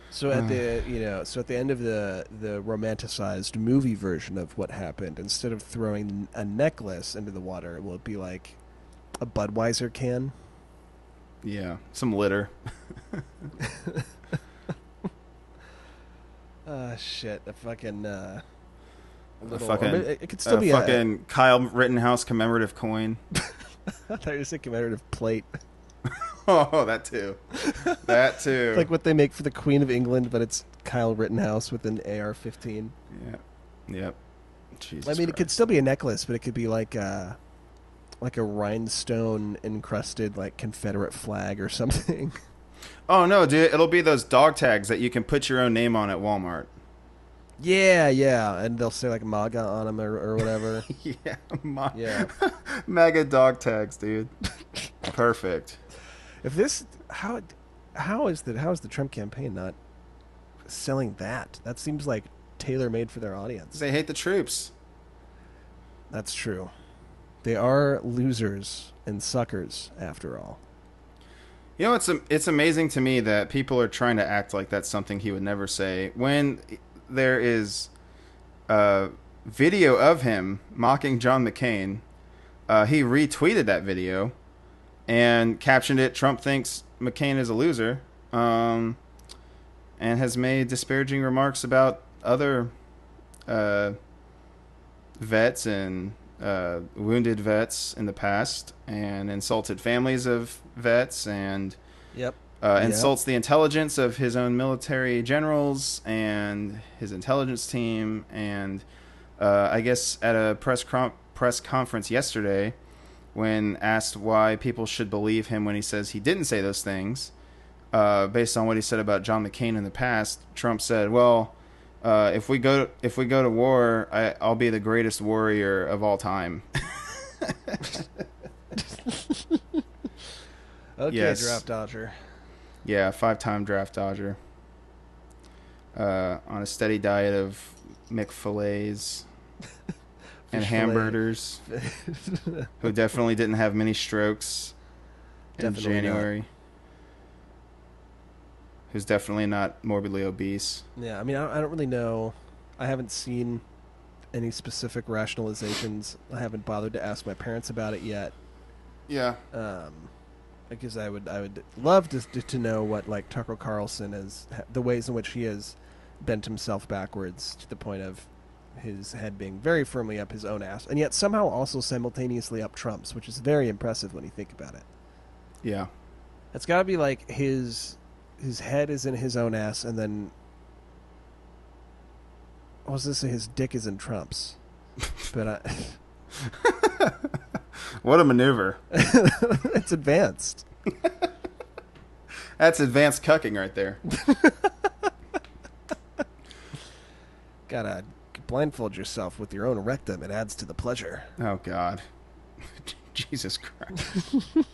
So at the you know, so at the end of the the romanticized movie version of what happened, instead of throwing a necklace into the water, will it be like a Budweiser can? Yeah, some litter. Uh shit, a fucking uh a little fucking, it, it could still a be fucking Kyle Rittenhouse commemorative coin. a I thought you saying commemorative plate. oh, that too. That too. like what they make for the Queen of England, but it's Kyle Rittenhouse with an AR-15. Yeah. Yep. Jesus I mean, it could still be a necklace, but it could be like a like a rhinestone encrusted like Confederate flag or something. Oh no, dude! It'll be those dog tags that you can put your own name on at Walmart. yeah, yeah, and they'll say like MAGA on them or, or whatever. yeah, my, Yeah. mega dog tags, dude. Perfect. If this how how is the how is the Trump campaign not selling that? That seems like tailor made for their audience. They hate the troops. That's true. They are losers and suckers after all. You know, it's it's amazing to me that people are trying to act like that's something he would never say when there is a video of him mocking John McCain. Uh, he retweeted that video and captioned it "Trump thinks McCain is a loser," um, and has made disparaging remarks about other uh, vets and uh, wounded vets in the past, and insulted families of vets, and Yep. uh, insults the intelligence of his own military generals and his intelligence team. And uh, I guess at a press com- press conference yesterday, when asked why people should believe him when he says he didn't say those things, uh, based on what he said about John McCain in the past, Trump said, "Well." Uh, if we go if we go to war, I, I'll be the greatest warrior of all time. Okay, Yes. draft dodger. Yeah, five time draft dodger. Uh, on a steady diet of McFillets and hamburgers, who definitely didn't have many strokes in Definitely not. January. Who's definitely not morbidly obese. Yeah, I mean, I, I don't really know. I haven't seen any specific rationalizations. I haven't bothered to ask my parents about it yet. Yeah. Um, because I would, I would love to to, to know what like Tucker Carlson is, the ways in which he has bent himself backwards to the point of his head being very firmly up his own ass, and yet somehow also simultaneously up Trump's, which is very impressive when you think about it. Yeah. It's got to be like his his head is in his own ass, and then I was gonna his dick is in Trump's, but I, uh, What a maneuver. it's advanced. That's advanced cucking right there. Gotta blindfold yourself with your own rectum. It adds to the pleasure. Oh, God. Jesus Christ.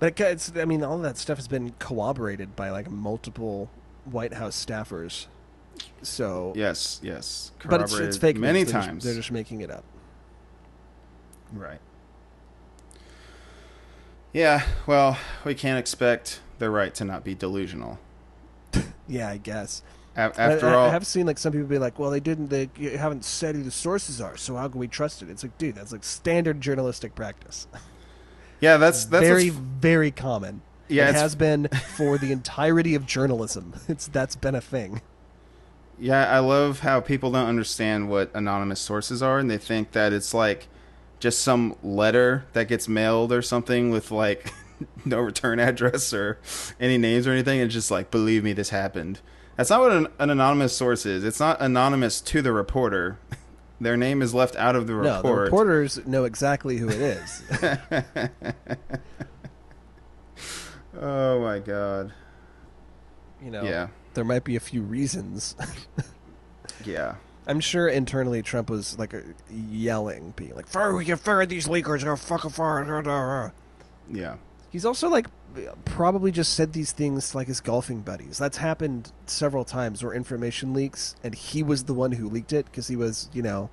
But it, it's, I mean, all that stuff has been corroborated by like multiple White House staffers. So, Yes, yes. but it's, it's fake. Many news. They're just- times. they're just making it up. Right. Yeah, well, we can't expect the right to not be delusional. Yeah, I guess. After I, all, I have seen like some people be like, "Well, they didn't. They haven't said who the sources are, so how can we trust it?" It's like, dude, that's like standard journalistic practice. yeah, that's that's very, very common. Yeah, it has been for the entirety of journalism. It's that's been a thing. yeah. I love how people don't understand what anonymous sources are, and they think that it's like just some letter that gets mailed or something with like no return address or any names or anything. It's just like, believe me, this happened. That's not what an, an anonymous source is. It's not anonymous to the reporter. Their name is left out of the report. No, the reporters know exactly who it is. oh my god. you know, Yeah. there might be a few reasons. Yeah. I'm sure internally Trump was like yelling, being like, "Fire! We can fire these leakers! Go fucking fire!" Yeah. He's also like probably just said these things to, like his golfing buddies. That's happened several times where information leaks, and he was the one who leaked it because he was, you know,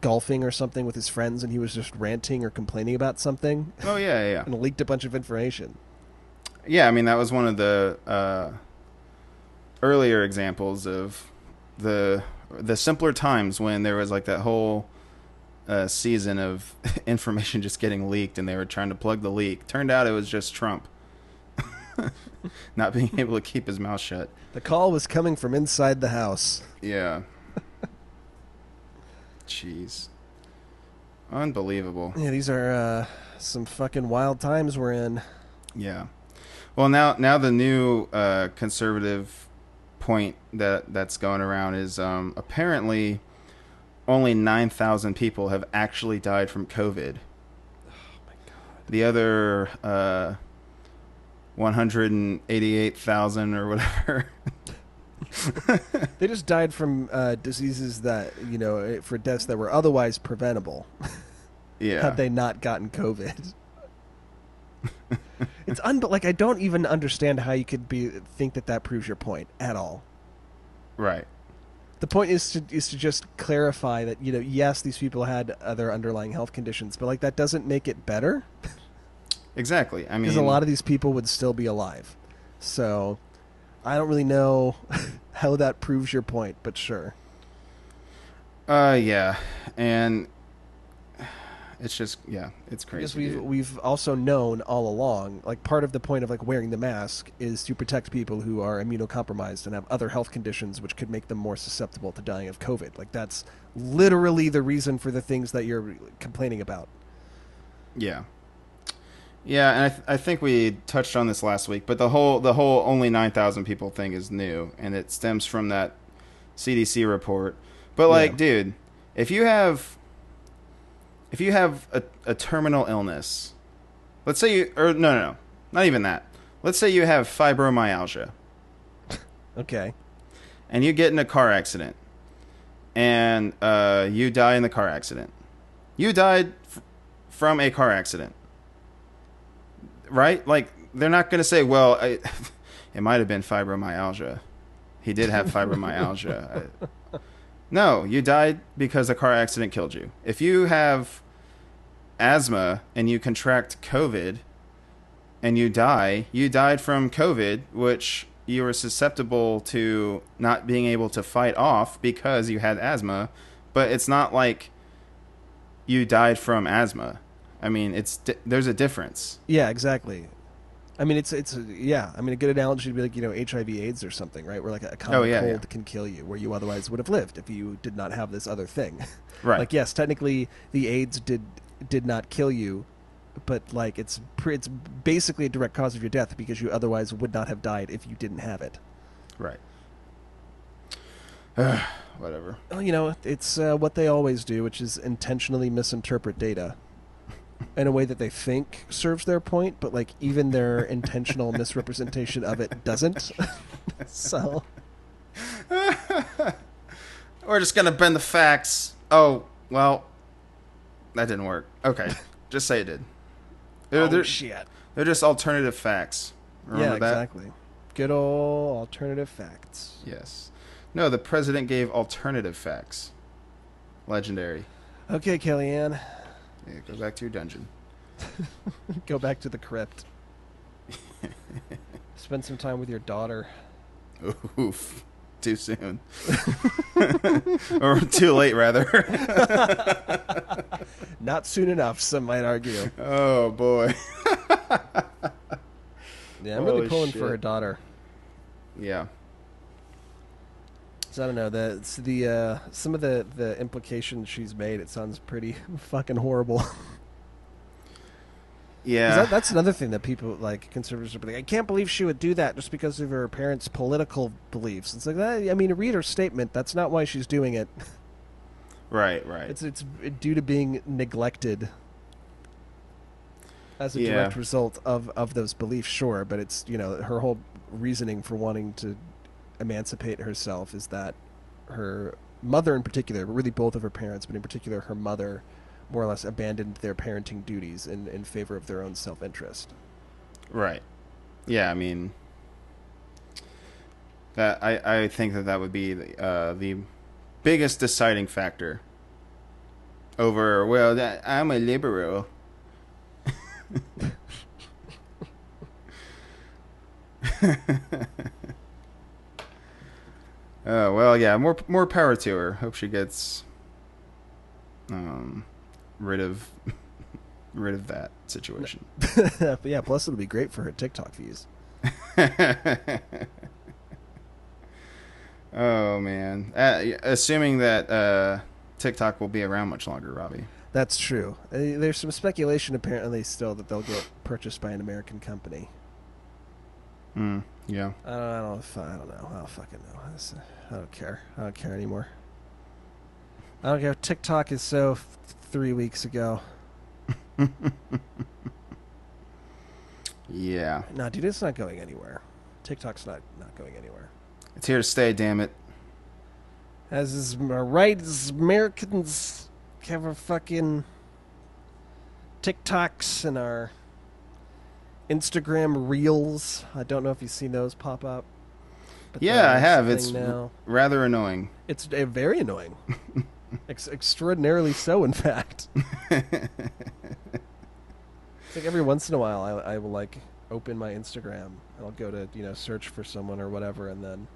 golfing or something with his friends, and he was just ranting or complaining about something, Oh yeah, yeah, and leaked a bunch of information. Yeah, I mean that was one of the uh, earlier examples of the the simpler times when there was like that whole uh, season of information just getting leaked, and they were trying to plug the leak. Turned out it was just Trump not being able to keep his mouth shut. The call was coming from inside the house. Yeah. Jeez. Unbelievable. Yeah, these are uh, some fucking wild times we're in. Yeah. Well, now now the new uh, conservative point that that's going around is um, apparently only nine thousand people have actually died from COVID. Oh my god. The other uh, one hundred and eighty-eight thousand or whatever. They just died from uh, diseases that you know eh, for deaths that were otherwise preventable yeah. had they not gotten COVID. it's un like I don't even understand how you could be think that that proves your point at all. right. The point is to is to just clarify that you know yes these people had other underlying health conditions, but like that doesn't make it better Exactly. I mean, because a lot of these people would still be alive. So I don't really know how that proves your point, but sure. Uh, yeah, and it's just yeah, it's crazy. Because we've dude. we've also known all along, like part of the point of like wearing the mask is to protect people who are immunocompromised and have other health conditions which could make them more susceptible to dying of COVID. Like that's literally the reason for the things that you're complaining about. Yeah. Yeah, and I, th- I think we touched on this last week, but the whole the whole only nine thousand people thing is new, and it stems from that CDC report. But like, Yeah. dude, if you have if you have a, a terminal illness, let's say you or no no no, not even that. Let's say you have fibromyalgia, Okay. and you get in a car accident, and uh, you die in the car accident. You died f- from a car accident, right? Like they're not going to say, "Well, I, it might have been fibromyalgia. He did have fibromyalgia." I- no, you died because a car accident killed you. If you have asthma and you contract COVID and you die, you died from COVID, which you were susceptible to not being able to fight off because you had asthma, but it's not like you died from asthma. I mean, it's there's a difference. Yeah, exactly. I mean, it's it's yeah. I mean, a good analogy would be like you know HIV/AIDS or something, right? Where like a common Oh, yeah, cold yeah. can kill you, where you otherwise would have lived if you did not have this other thing. Right. Like yes, technically the AIDS did did not kill you, but like it's it's basically a direct cause of your death because you otherwise would not have died if you didn't have it. right. Whatever. Well, you know, it's uh, what they always do, which is intentionally misinterpret data in a way that they think serves their point, but like even their intentional misrepresentation of it doesn't. so We're just gonna bend the facts. Oh well, that didn't work. Okay, just say it did. They're, oh, they're, shit. they're just alternative facts. Remember yeah, that? exactly. Good old alternative facts. Yes. No, the president gave alternative facts. Legendary. Okay, Kellyanne, Yeah, go back to your dungeon. go back to the crypt. Spend some time with your daughter. Oof. Too soon. or too late, rather. Not soon enough, some might argue. oh, boy. Yeah, I'm really Holy pulling for her daughter. Yeah. So I don't know the the uh, some of the the implications she's made. It sounds pretty fucking horrible. Yeah. that, that's another thing that people like conservatives are like. I can't believe she would do that just because of her parents' political beliefs. It's like that. I mean, read her statement. That's not why she's doing it. right, right. It's it's due to being neglected as a Yeah. direct result of of those beliefs. Sure, but it's you know her whole reasoning for wanting to emancipate herself is that her mother in particular, but really both of her parents, but in particular her mother, more or less abandoned their parenting duties in in favor of their own self interest. Right. Yeah, I mean that I I think that that would be the, uh, the biggest deciding factor over well that, I'm a liberal. Oh well, yeah, more more power to her. Hope she gets um rid of rid of that situation. But yeah, plus it'll be great for her TikTok views. oh man, uh, assuming that uh, TikTok will be around much longer, Robby. That's true. Uh, There's some speculation apparently still that they'll get purchased by an American company. Hmm. Yeah. I don't, I don't, I don't know. I don't fucking know. I don't care. I don't care anymore. I don't care. TikTok is so f- three weeks ago. Yeah. No, dude, it's not going anywhere. TikTok's not not going anywhere. It's here to stay. Damn it. As is my right as Americans have our fucking TikToks and our Instagram reels. I don't know if you've seen those pop up. but Yeah, I have. It's now. rather annoying. It's uh, very annoying. Ex- extraordinarily so, in fact. It's like every once in a while, I, I will like open my Instagram and I'll go to you know search for someone or whatever, and then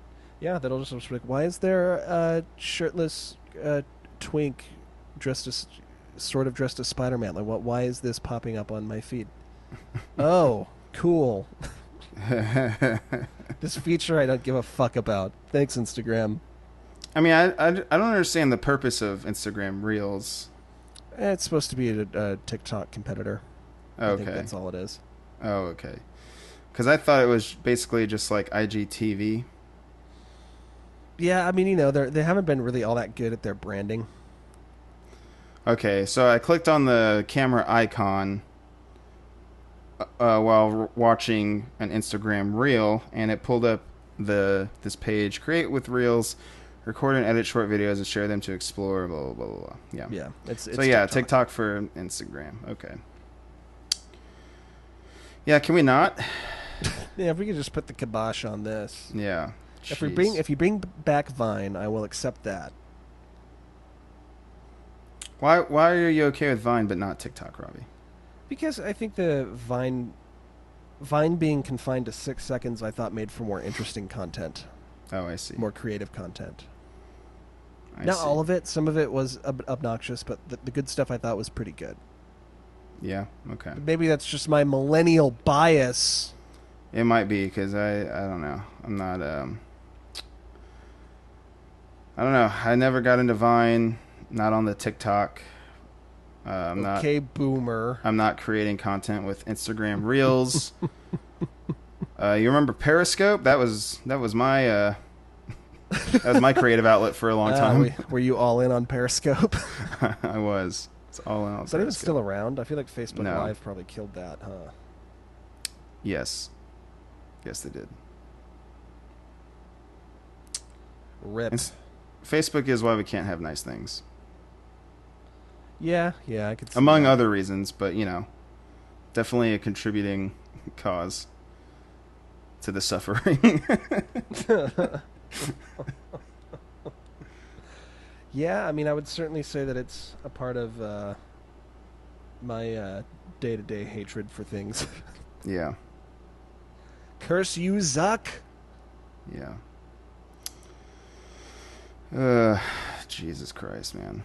yeah, that'll just be like, why is there a shirtless uh, twink dressed as sort of dressed as Spider Man? Like, what? Why is this popping up on my feed? Oh, cool. This feature I don't give a fuck about. Thanks, Instagram. I mean, I, I, I don't understand the purpose of Instagram Reels. Eh, It's supposed to be a, a TikTok competitor. I think Okay. that's all it is. Oh, okay. Because I thought it was basically just like IGTV. Yeah, I mean, you know, they they haven't been really all that good at their branding. Okay, so I clicked on the camera icon uh, while watching an Instagram reel, and it pulled up the this page: create with reels, record and edit short videos, and share them to explore. Blah blah blah blah. Yeah. Yeah, it's, it's so yeah, TikTok. for Instagram. Okay. Yeah, can we not? Yeah, if we could just put the kibosh on this. Yeah. If we bring if you bring back Vine, I will accept that. why why are you okay with Vine but not TikTok, Robby? Because I think the Vine Vine being confined to six seconds, I thought made for more interesting content, Oh, I see. more creative content. I Not see. all of it. Some of it was ob- obnoxious, but the, the good stuff I thought was pretty good. Yeah. Okay. Maybe that's just my millennial bias. It might be because I I don't know. I'm not um. I don't know. I never got into Vine. Not on the TikTok. Uh, I'm not. okay, boomer. I'm not creating content with Instagram Reels. uh, you remember Periscope? That was that was my uh, that was my creative outlet for a long Uh, time. we- were you all in on Periscope? I was. It's all out. Is that even still around? I feel like Facebook No. Live probably killed that, huh? Yes. Yes, they did. Rip. It's- Facebook is why we can't have nice things, Yeah, yeah, I could. Among that. other reasons. But you know, definitely a contributing cause to the suffering. Yeah, I mean, I would certainly say that it's a part of uh, my uh, day-to-day hatred for things. yeah. Curse you, Zuck! Yeah. Uh, Jesus Christ, man.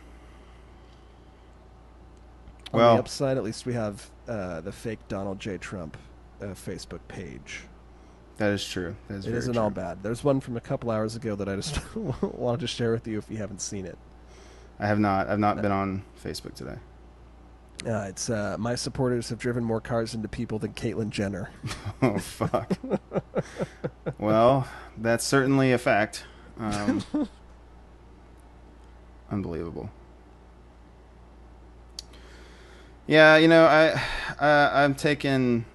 On Well- the upside, at least we have uh, the fake Donald J. Trump uh, Facebook page. That is true. That is It isn't true. all bad. There's one from a couple hours ago that I just wanted to share with you if you haven't seen it. I have not. I've not been on Facebook today. Uh, it's uh, my supporters have driven more cars into people than Caitlyn Jenner. Oh fuck. well, that's certainly a fact. Um, unbelievable. Yeah, you know, I, I I'm taking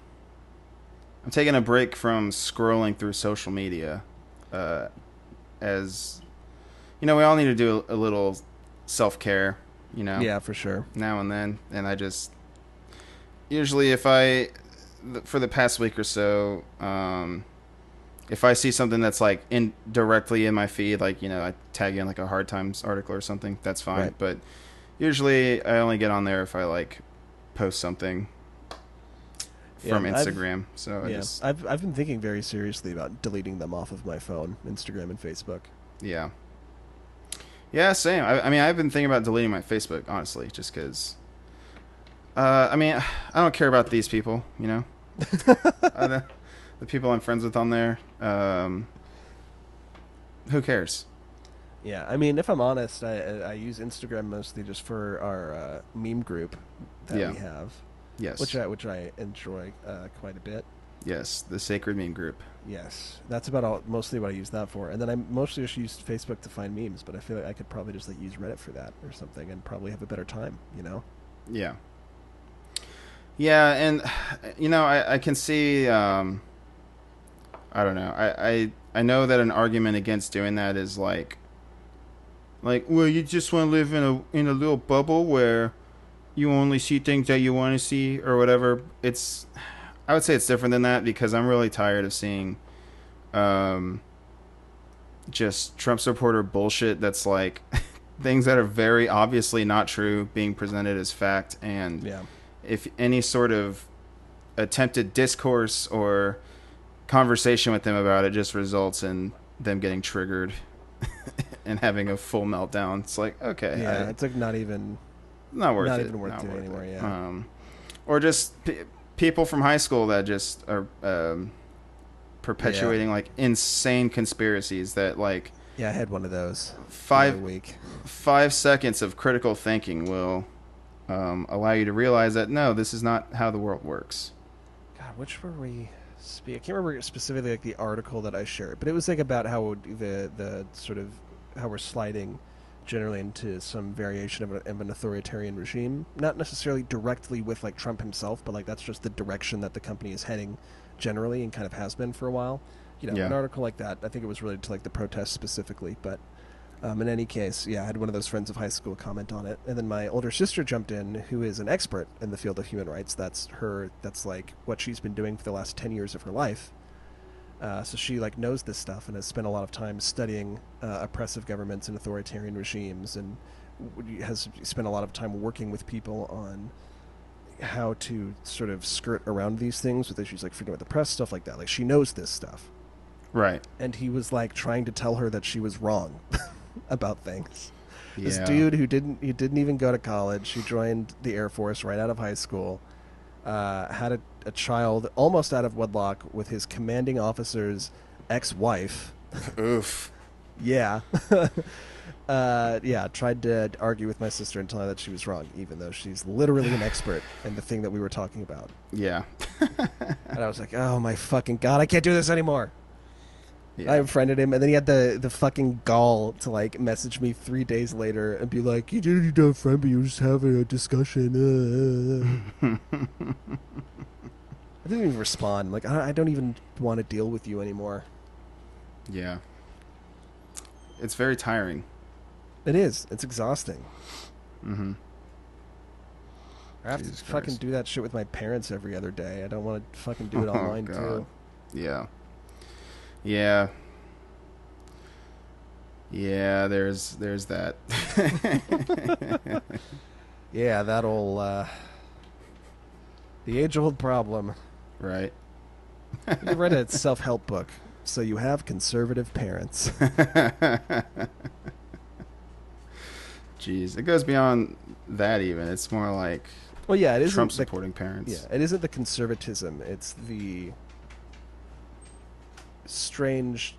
I'm taking a break from scrolling through social media, uh, as you know, we all need to do a, a little self care. You know, Yeah, for sure. now and then, and I just usually if I for the past week or so, um, if I see something that's like in directly in my feed, like you know, I tag in like a hard times article or something, that's fine. Right. But usually I only get on there if I like post something from Yeah, I've- Instagram. so I yeah, just I've I've been thinking very seriously about deleting them off of my phone, Instagram and Facebook. yeah. Yeah, same. I, I mean, I've been thinking about deleting my Facebook, honestly, just because. Uh, I mean, I don't care about these people, you know. uh, the, the people I'm friends with on there. Um, who cares? Yeah, I mean, if I'm honest, I I I use Instagram mostly just for our uh, meme group that Yeah. we have, Yes. which I which I enjoy uh, quite a bit. yes, the sacred meme group. Yes, that's about all. Mostly what I use that for, and then I mostly just use Facebook to find memes. But I feel like I could probably just like use Reddit for that or something, and probably have a better time. You know? Yeah. Yeah, and you know, I, I can see. Um, I don't know. I, I I know that an argument against doing that is like, like, well, you just want to live in a in a little bubble where you only see things that you want to see or whatever. It's, I would say it's different than that because I'm really tired of seeing, um, just Trump supporter bullshit that's like things that are very obviously not true being presented as fact and Yeah. if any sort of attempted discourse or conversation with them about it just results in them getting triggered and having a full meltdown. It's like, okay, Yeah, I- it's like not even. Not worth not it. even worth not doing anymore, it. yeah. Um, or just p- people from high school that just are um, perpetuating like insane conspiracies that like Yeah, I had one of those five week. five seconds of critical thinking will um, allow you to realize that no, this is not how the world works. God, which were we? Speak. I can't remember specifically like the article that I shared, but it was like about how the the sort of how we're sliding generally into some variation of, a, of an authoritarian regime. Not necessarily directly with like Trump himself, but like that's just the direction that the company is heading generally and kind of has been for a while. You know, Yeah. an article like that. I think it was related to like the protests specifically, but. Um, in any case, yeah, I had one of those friends of high school comment on it, and then my older sister jumped in, who is an expert in the field of human rights. That's her. That's like what she's been doing for the last ten years of her life. Uh, so she like knows this stuff and has spent a lot of time studying uh, oppressive governments and authoritarian regimes, and has spent a lot of time working with people on how to sort of skirt around these things with issues like freedom of the press, stuff like that. Like she knows this stuff Right. and he was like trying to tell her that she was wrong about things. This dude who didn't he didn't even go to college. He joined the Air Force right out of high school. Uh, had a, a child almost out of wedlock with his commanding officer's ex-wife. Oof. Yeah. uh, yeah, tried to argue with my sister and tell her that she was wrong, even though she's literally an expert in the thing that we were talking about. Yeah. And I was like, "Oh my fucking god, I can't do this anymore." Yeah. I unfriended him, and then he had the the fucking gall to like message me three days later and be like, "You didn't need to unfriend me. You were just having a discussion." uh." I didn't even respond. Like, I I don't even want to deal with you anymore. yeah. It's very tiring. It is. It's exhausting. Mm-hmm. I have Jesus to fucking Christ. do that shit with my parents every other day. I don't want to fucking do it Oh, online God. too. Yeah. Yeah. Yeah, there's there's that. Yeah, that'll uh, the age old problem. right. You read a self help book, so you have conservative parents. Jeez, it goes beyond that even. It's more like Well, yeah, it isn't Trump the- supporting parents. Yeah, it isn't the conservatism. It's the strange.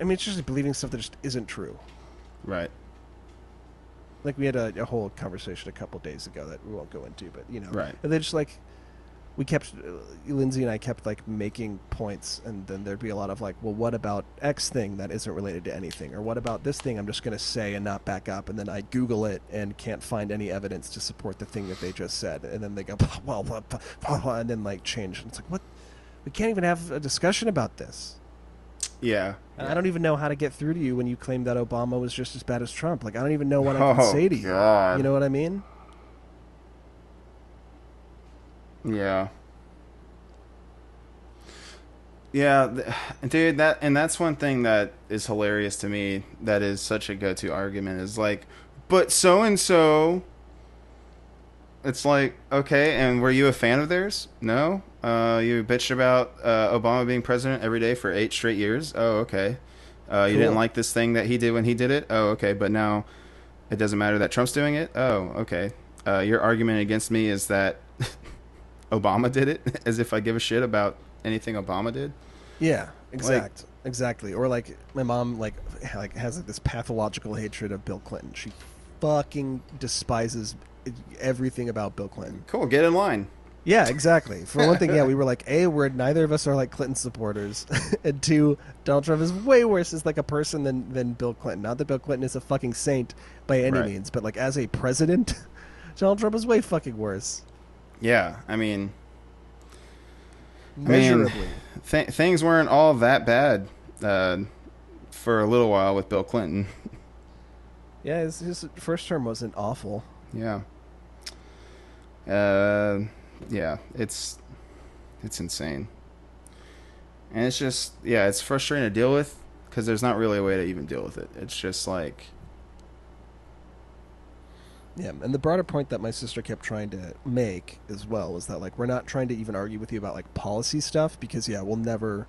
I mean, it's just believing stuff that just isn't true. Right. Like we had a, a whole conversation a couple days ago that we won't go into, but you know, Right. And they just like we kept Lindsay and I kept like making points, and then there'd be a lot of like, well, what about X thing that isn't related to anything, or what about this thing I'm just going to say and not back up, and then I Google it and can't find any evidence to support the thing that they just said, and then they go, well, blah, blah, blah, blah, and then like change, and it's like, what? We can't even have a discussion about this. Yeah. And I don't even know how to get through to you when you claim that Obama was just as bad as Trump. Like I don't even know what I can Oh, say to you. God. You know what I mean? Yeah. Yeah, th- dude, that and that's one thing that is hilarious to me that is such a go-to argument is like, but so and so. It's like okay, and were you a fan of theirs? No. Uh, you bitched about uh, Obama being president every day for eight straight years. Oh, okay. Uh, you didn't like this thing that he did when he did it. Oh, okay. But now it doesn't matter that Trump's doing it. Oh, okay. Uh, your argument against me is that Obama did it, as if I give a shit about anything Obama did. Yeah, exact, exactly. Or like my mom, like like has like this pathological hatred of Bill Clinton. She fucking despises everything about Bill Clinton. Cool. Get in line. Yeah, exactly. For one thing, yeah, we were like, a, we're neither of us are like Clinton supporters, and two, Donald Trump is way worse as like a person than than Bill Clinton. Not that Bill Clinton is a fucking saint by any Right. means, but like as a president, Donald Trump is way fucking worse. Yeah. I mean, mean- Measurably. th- things weren't all that bad uh, for a little while with Bill Clinton. yeah, his, his first term wasn't awful. Yeah. Uh, yeah, it's it's insane, and it's just yeah, it's frustrating to deal with because there's not really a way to even deal with it. It's just like Yeah, and the broader point that my sister kept trying to make as well was that like we're not trying to even argue with you about like policy stuff because yeah, we'll never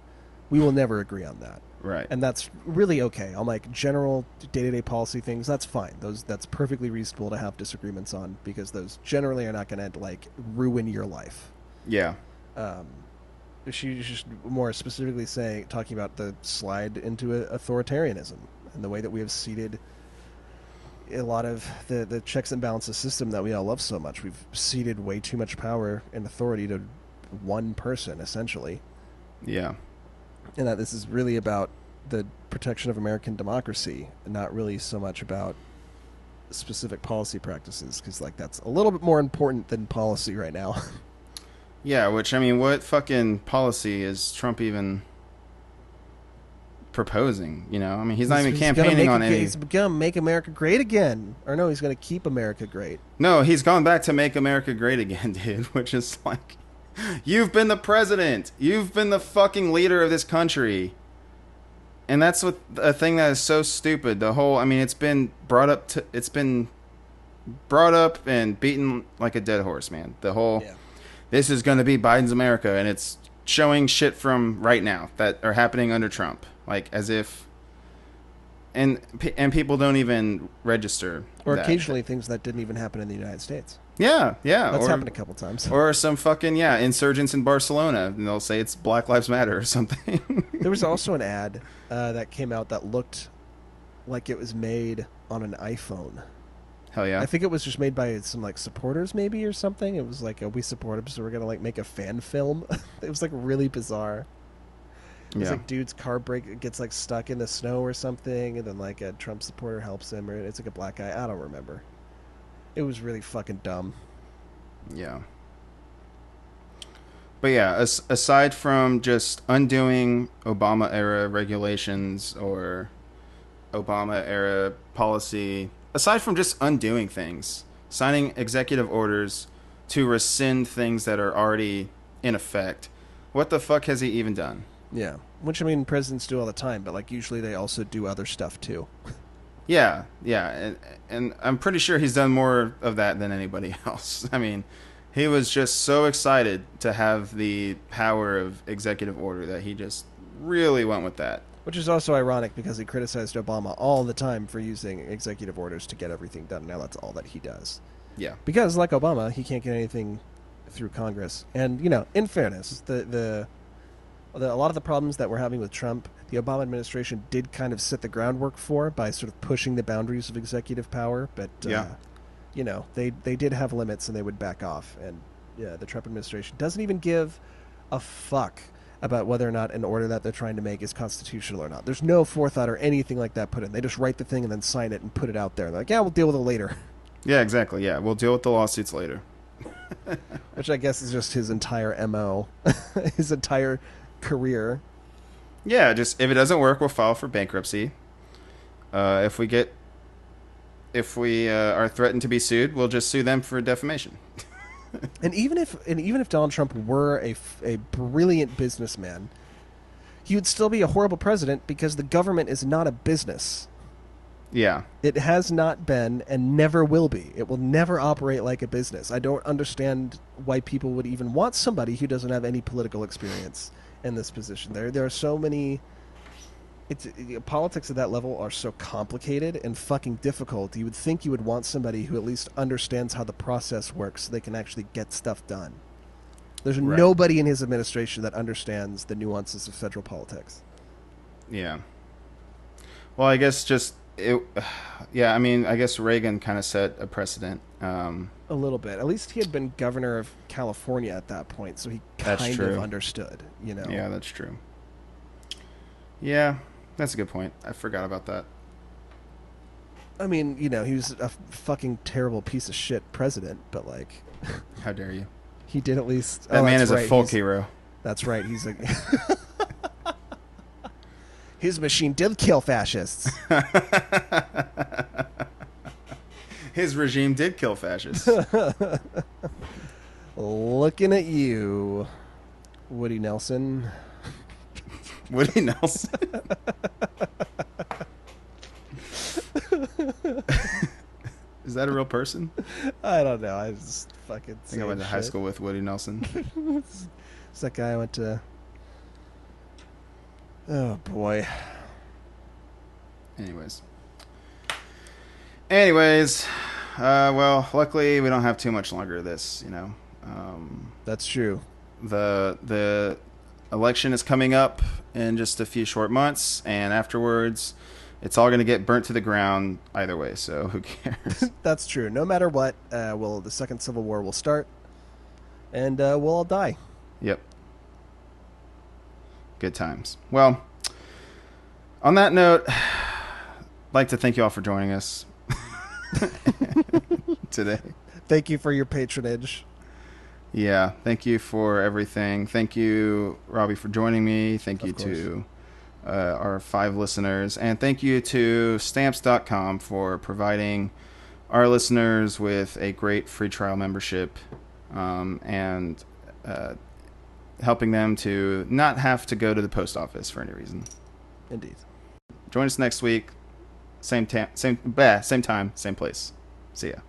we will never agree on that. Right, And that's really okay. On like general day-to-day policy things, that's fine. Those that's perfectly reasonable to have disagreements on because those generally are not going to like ruin your life. yeah, Um she's just more specifically saying talking about the slide into authoritarianism and the way that we have ceded a lot of the, the checks and balances system that we all love so much. We've ceded way too much power and authority to one person, essentially, yeah, and that this is really about the protection of American democracy, and not really so much about specific policy practices, because like that's a little bit more important than policy right now. yeah. Which I mean, what fucking policy is Trump even proposing? You know, I mean, he's not even gonna campaigning on it- any. He's gonna make America great again, or no, he's gonna keep America great. No, he's gone back to make America great again, dude. Which is like, you've been the president. You've been the fucking leader of this country. And that's what a thing that is so stupid. The whole, I mean, it's been brought up to, it's been brought up and beaten like a dead horse, man. The whole, Yeah. this is going to be Biden's America, and it's showing shit from right now that are happening under Trump, like as if, and and people don't even register. Or that. occasionally things that didn't even happen in the United States. Yeah, yeah. That's or, happened a couple times. or some fucking yeah insurgents in Barcelona, and they'll say it's Black Lives Matter or something. there was also an ad uh, that came out that looked like it was made on an iPhone. Hell yeah. I think it was just made by some like supporters, maybe or something. It was like uh, we support him, so we're gonna like make a fan film. it was like really bizarre. It was yeah. like dude's car brake gets like stuck in the snow or something, and then like a Trump supporter helps him, or it's like a black guy. I don't remember. It was really fucking dumb. Yeah. But yeah, as, aside from just undoing Obama era regulations or Obama era policy, aside from just undoing things, signing executive orders to rescind things that are already in effect, what the fuck has he even done? Yeah, which I mean, presidents do all the time, but like usually they also do other stuff too. Yeah, yeah, and, and I'm pretty sure he's done more of that than anybody else. I mean, he was just so excited to have the power of executive order that he just really went with that. Which is also ironic because he criticized Obama all the time for using executive orders to get everything done. Now that's all that he does. Yeah, Because, like Obama, he can't get anything through Congress. And, you know, in fairness, the, the, the, a lot of the problems that we're having with Trump, the Obama administration did kind of set the groundwork for by sort of pushing the boundaries of executive power. But, uh, Yeah. you know, they, they did have limits and they would back off. And, yeah, the Trump administration doesn't even give a fuck about whether or not an order that they're trying to make is constitutional or not. There's no forethought or anything like that put in. They just write the thing and then sign it and put it out there. They're like, yeah, we'll deal with it later. yeah, exactly. Yeah, we'll deal with the lawsuits later. Which I guess is just his entire MO, his entire career. Yeah, just if it doesn't work, we'll file for bankruptcy. Uh, if we get, if we uh, are threatened to be sued, we'll just sue them for defamation. And even if and even if Donald Trump were a, a brilliant businessman, he would still be a horrible president because the government is not a business. Yeah. It has not been and never will be. It will never operate like a business. I don't understand why people would even want somebody who doesn't have any political experience in this position. There, there are so many. It's politics at that level are so complicated and fucking difficult. You would think you would want somebody who at least understands how the process works, so they can actually get stuff done. There's Right. nobody in his administration that understands the nuances of federal politics. Yeah. Well, I guess just it. Yeah, I mean, I guess Reagan kind of set a precedent. Um, A little bit. At least he had been governor of California at that point, so he kind of understood. You know. Yeah, that's true. Yeah, that's a good point. I forgot about that. I mean, you know, he was a fucking terrible piece of shit president, but like, How dare you? he did at least. That oh, man is a right, folk he's- hero. That's right. He's like. His machine did kill fascists. His regime did kill fascists. Looking at you, Woody Nelson. Woody Nelson. Is that a real person? I don't know. I just fucking. I think I went to high school with Woody Nelson. It's that guy I went to. Oh boy. Anyways. Anyways, uh, well, luckily we don't have too much longer of this. You know, um, That's true. the the election is coming up in just a few short months, and afterwards, it's all going to get burnt to the ground either way. So who cares? That's true. No matter what, uh, will the second civil war will start, and uh, we'll all die. Yep. Good times. Well, on that note, I'd like to thank you all for joining us today. Thank you for your patronage. Yeah, thank you for everything. Thank you, Robby, for joining me. Thank Of you to uh, our five listeners. And thank you to stamps.com for providing our listeners with a great free trial membership um, and uh, helping them to not have to go to the post office for any reason. Indeed. Join us next week. Same, ta- same, bah, same time, same place. See ya.